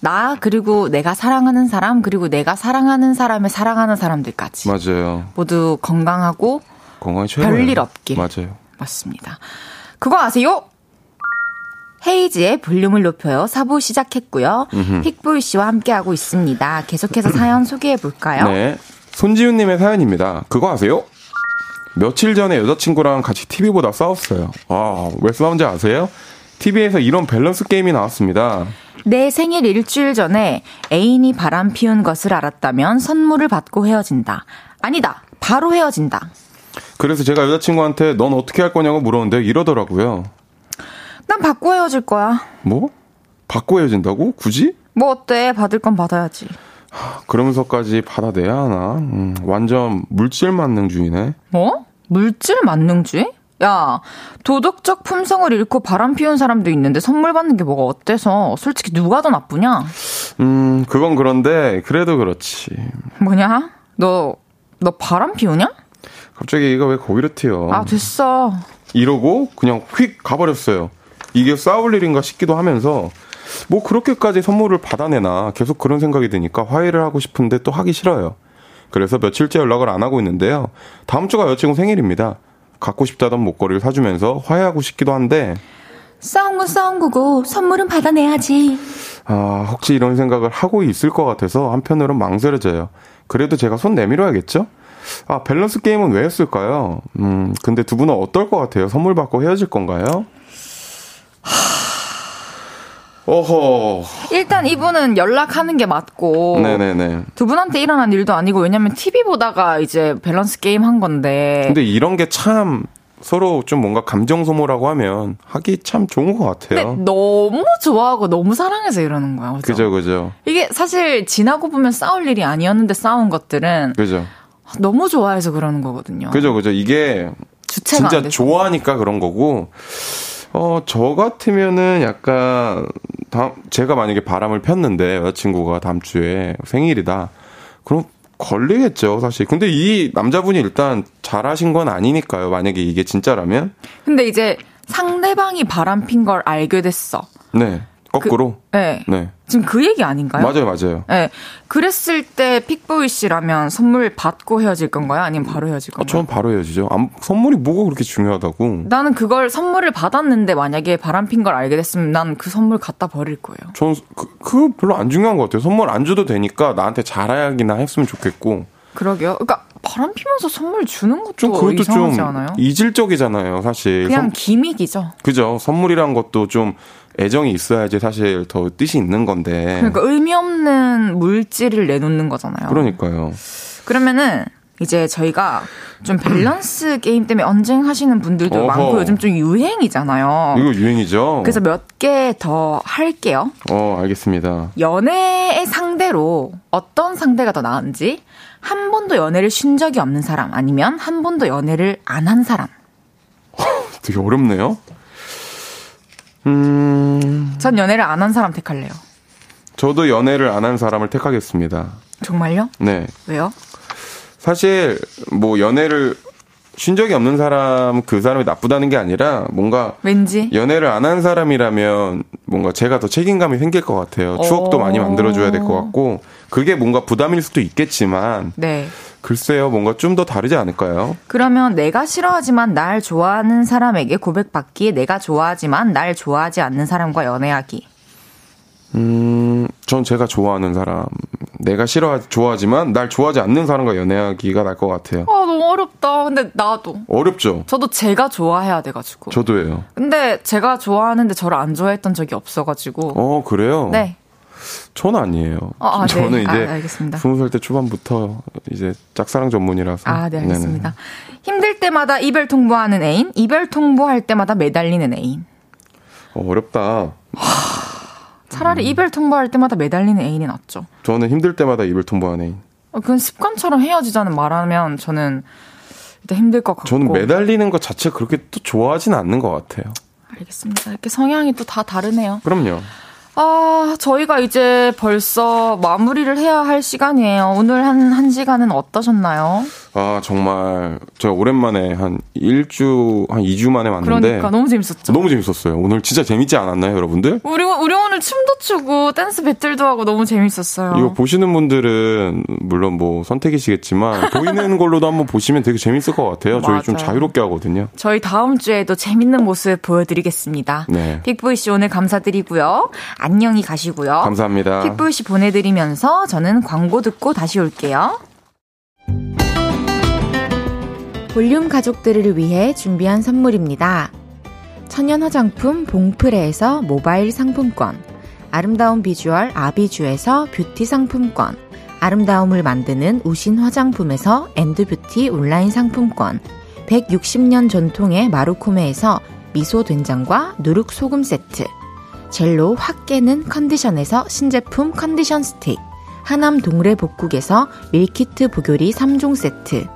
나 그리고 내가 사랑하는 사람 그리고 내가 사랑하는 사람을 사랑하는 사람들까지. 맞아요. 모두 건강하고 건강이 최고예요. 별일 없길. 맞아요. 맞습니다. 그거 아세요? 헤이지의 볼륨을 높여요. 사부 시작했고요. 픽보이 씨와 함께하고 있습니다. 계속해서 사연 소개해 볼까요? 네. 손지훈님의 사연입니다. 그거 아세요? 며칠 전에 여자친구랑 같이 TV 보다 싸웠어요. 아, 왜 싸운지 아세요? TV에서 이런 밸런스 게임이 나왔습니다. 내 생일 일주일 전에 애인이 바람 피운 것을 알았다면 선물을 받고 헤어진다. 아니다. 바로 헤어진다. 그래서 제가 여자친구한테 넌 어떻게 할 거냐고 물었는데 이러더라고요. 난 받고 헤어질 거야. 뭐? 받고 헤어진다고? 굳이? 뭐 어때? 받을 건 받아야지. 그러면서까지 받아내야 하나? 음, 완전 물질 만능주의네. 뭐? 물질 만능주의? 야, 도덕적 품성을 잃고 바람 피운 사람도 있는데 선물 받는 게 뭐가 어때서? 솔직히 누가 더 나쁘냐? 음, 그건 그런데 그래도 그렇지. 뭐냐? 너, 너 바람 피우냐? 갑자기 얘가 왜 거기로 튀어? 아, 됐어. 이러고 그냥 휙 가버렸어요. 이게 싸울 일인가 싶기도 하면서 뭐 그렇게까지 선물을 받아내나 계속 그런 생각이 드니까 화해를 하고 싶은데 또 하기 싫어요. 그래서 며칠째 연락을 안 하고 있는데요. 다음 주가 여자친구 생일입니다. 갖고 싶다던 목걸이를 사주면서 화해하고 싶기도 한데 싸운 건 싸운 거고 선물은 받아내야지. 아 혹시 이런 생각을 하고 있을 것 같아서 한편으로는 망설여져요. 그래도 제가 손 내밀어야겠죠? 아 밸런스 게임은 왜 했을까요? 음 근데 두 분은 어떨 것 같아요? 선물 받고 헤어질 건가요? 어허. 일단 이분은 연락하는 게 맞고. 네네네. 두 분한테 일어난 일도 아니고, 왜냐면 TV 보다가 이제 밸런스 게임 한 건데. 근데 이런 게 참 서로 좀 뭔가 감정 소모라고 하면 하기 참 좋은 것 같아요. 근데 너무 좋아하고 너무 사랑해서 이러는 거야. 그죠, 그죠. 그죠. 이게 사실 지나고 보면 싸울 일이 아니었는데 싸운 것들은. 그죠. 너무 좋아해서 그러는 거거든요. 그죠, 그죠. 이게 진짜 좋아하니까 그런 거고 어, 저 같으면은 약간, 다음, 제가 만약에 바람을 폈는데 여자친구가 다음 주에 생일이다. 그럼 걸리겠죠, 사실. 근데 이 남자분이 일단 잘하신 건 아니니까요. 만약에 이게 진짜라면. 근데 이제 상대방이 바람 핀 걸 알게 됐어. 네. 거꾸로? 그, 네. 네. 지금 그 얘기 아닌가요? 맞아요, 맞아요. 네. 그랬을 때 픽보이 씨라면 선물 받고 헤어질 건가요? 아니면 바로 헤어질 건가요? 아, 저는 바로 헤어지죠. 안, 선물이 뭐가 그렇게 중요하다고? 나는 그걸 선물을 받았는데 만약에 바람핀 걸 알게 됐으면 난 그 선물 갖다 버릴 거예요. 전 그, 그 별로 안 중요한 것 같아요. 선물 안 줘도 되니까 나한테 잘하기나 했으면 좋겠고. 그러게요. 그러니까 바람 피면서 선물 주는 것도 좀 그것도 이상하지 좀 않아요? 이질적이잖아요, 사실. 그냥 선, 기믹이죠. 그죠. 선물이란 것도 좀 애정이 있어야지 사실 더 뜻이 있는 건데. 그러니까 의미 없는 물질을 내놓는 거잖아요. 그러니까요. 그러면은 이제 저희가 좀 밸런스 게임 때문에 언쟁하시는 분들도 어허. 많고 요즘 좀 유행이잖아요. 이거 유행이죠. 그래서 몇 개 더 할게요. 어, 알겠습니다. 연애의 상대로 어떤 상대가 더 나은지 한 번도 연애를 쉰 적이 없는 사람 아니면 한 번도 연애를 안 한 사람. 되게 어렵네요. 음. 전 연애를 안 한 사람 택할래요. 저도 연애를 안 한 사람을 택하겠습니다. 정말요? 네. 왜요? 사실 뭐 연애를 쉰 적이 없는 사람 그 사람이 나쁘다는 게 아니라 뭔가 왠지 연애를 안 한 사람이라면 뭔가 제가 더 책임감이 생길 것 같아요. 추억도 많이 만들어줘야 될 것 같고 그게 뭔가 부담일 수도 있겠지만 네. 글쎄요, 뭔가 좀 더 다르지 않을까요? 그러면 내가 싫어하지만 날 좋아하는 사람에게 고백받기, 내가 좋아하지만 날 좋아하지 않는 사람과 연애하기. 음, 전 제가 좋아하는 사람, 내가 싫어 좋아하지만 날 좋아하지 않는 사람과 연애하기가 날 것 같아요. 아 너무 어렵다. 근데 나도 어렵죠. 저도 제가 좋아해야 돼가지고. 저도예요. 근데 제가 좋아하는데 저를 안 좋아했던 적이 없어가지고. 어 그래요? 네. 저는 아니에요. 아, 아, 저는 네. 이제 아, 알겠습니다. 20살 때 초반부터 이제 짝사랑 전문이라서. 아, 네, 알겠습니다. 네네. 힘들 때마다 이별 통보하는 애인, 이별 통보할 때마다 매달리는 애인. 어, 어렵다. 차라리 음. 이별 통보할 때마다 매달리는 애인이 낫죠. 저는 힘들 때마다 이별 통보하는 애인. 어, 그건 습관처럼 헤어지자는 말하면 저는 일단 힘들 것 같고. 저는 매달리는 것 자체 그렇게 또 좋아하지는 않는 것 같아요. 알겠습니다. 이렇게 성향이 또 다 다르네요. 그럼요. 아, 저희가 이제 벌써 마무리를 해야 할 시간이에요. 오늘 한, 한 시간은 어떠셨나요? 아, 정말, 제가 오랜만에 한 1주, 한 2주 만에 왔는데. 그러니까, 너무 재밌었죠? 너무 재밌었어요. 오늘 진짜 재밌지 않았나요, 여러분들? 우리, 우리 오늘 춤도 추고, 댄스 배틀도 하고 너무 재밌었어요. 이거 보시는 분들은, 물론 뭐 선택이시겠지만, 보이는 걸로도 한번 보시면 되게 재밌을 것 같아요. 저희 좀 자유롭게 하거든요. 저희 다음 주에도 재밌는 모습 보여드리겠습니다. 네. 픽보이 씨 오늘 감사드리고요. 안녕히 가시고요. 감사합니다. 픽보이 씨 보내드리면서 저는 광고 듣고 다시 올게요. 볼륨 가족들을 위해 준비한 선물입니다. 천연 화장품 봉프레에서 모바일 상품권, 아름다운 비주얼 아비주에서 뷰티 상품권, 아름다움을 만드는 우신 화장품에서 엔드뷰티 온라인 상품권, 160년 전통의 마루코메에서 미소 된장과 누룩 소금 세트, 젤로 확 깨는 컨디션에서 신제품 컨디션 스틱, 하남 동래 복국에서 밀키트 복요리 3종 세트,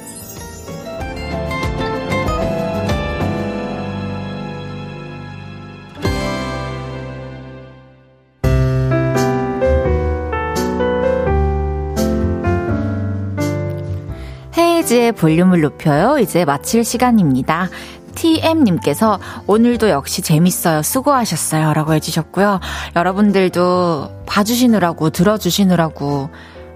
헤이즈의 볼륨을 높여요. 이제 마칠 시간입니다. TM님께서 오늘도 역시 재밌어요. 수고하셨어요. 라고 해주셨고요. 여러분들도 봐주시느라고, 들어주시느라고,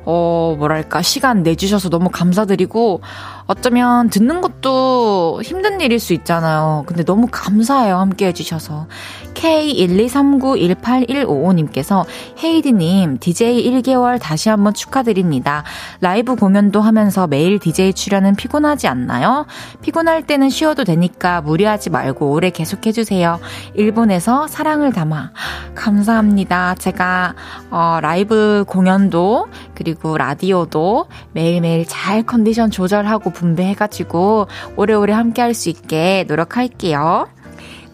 어, 뭐랄까, 시간 내주셔서 너무 감사드리고, 어쩌면 듣는 것도 힘든 일일 수 있잖아요. 근데 너무 감사해요. 함께 해주셔서. K123918155님께서 헤이디님, DJ 1개월 다시 한번 축하드립니다. 라이브 공연도 하면서 매일 DJ 출연은 피곤하지 않나요? 피곤할 때는 쉬어도 되니까 무리하지 말고 오래 계속해주세요. 일본에서 사랑을 담아. 감사합니다. 제가, 어, 라이브 공연도, 그리고 라디오도 매일매일 잘 컨디션 조절하고 분배해가지고 오래오래 함께 할 수 있게 노력할게요.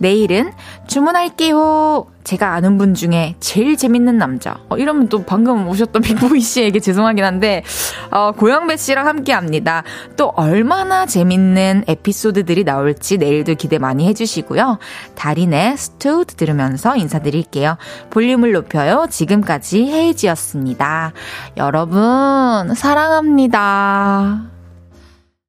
내일은 주문할게요. 제가 아는 분 중에 제일 재밌는 남자. 어, 이러면 또 방금 오셨던 빅보이 씨에게 죄송하긴 한데, 어, 고영배 씨랑 함께 합니다. 또 얼마나 재밌는 에피소드들이 나올지 내일도 기대 많이 해주시고요. 달인의 스투드 들으면서 인사드릴게요. 볼륨을 높여요. 지금까지 헤이지였습니다. 여러분, 사랑합니다.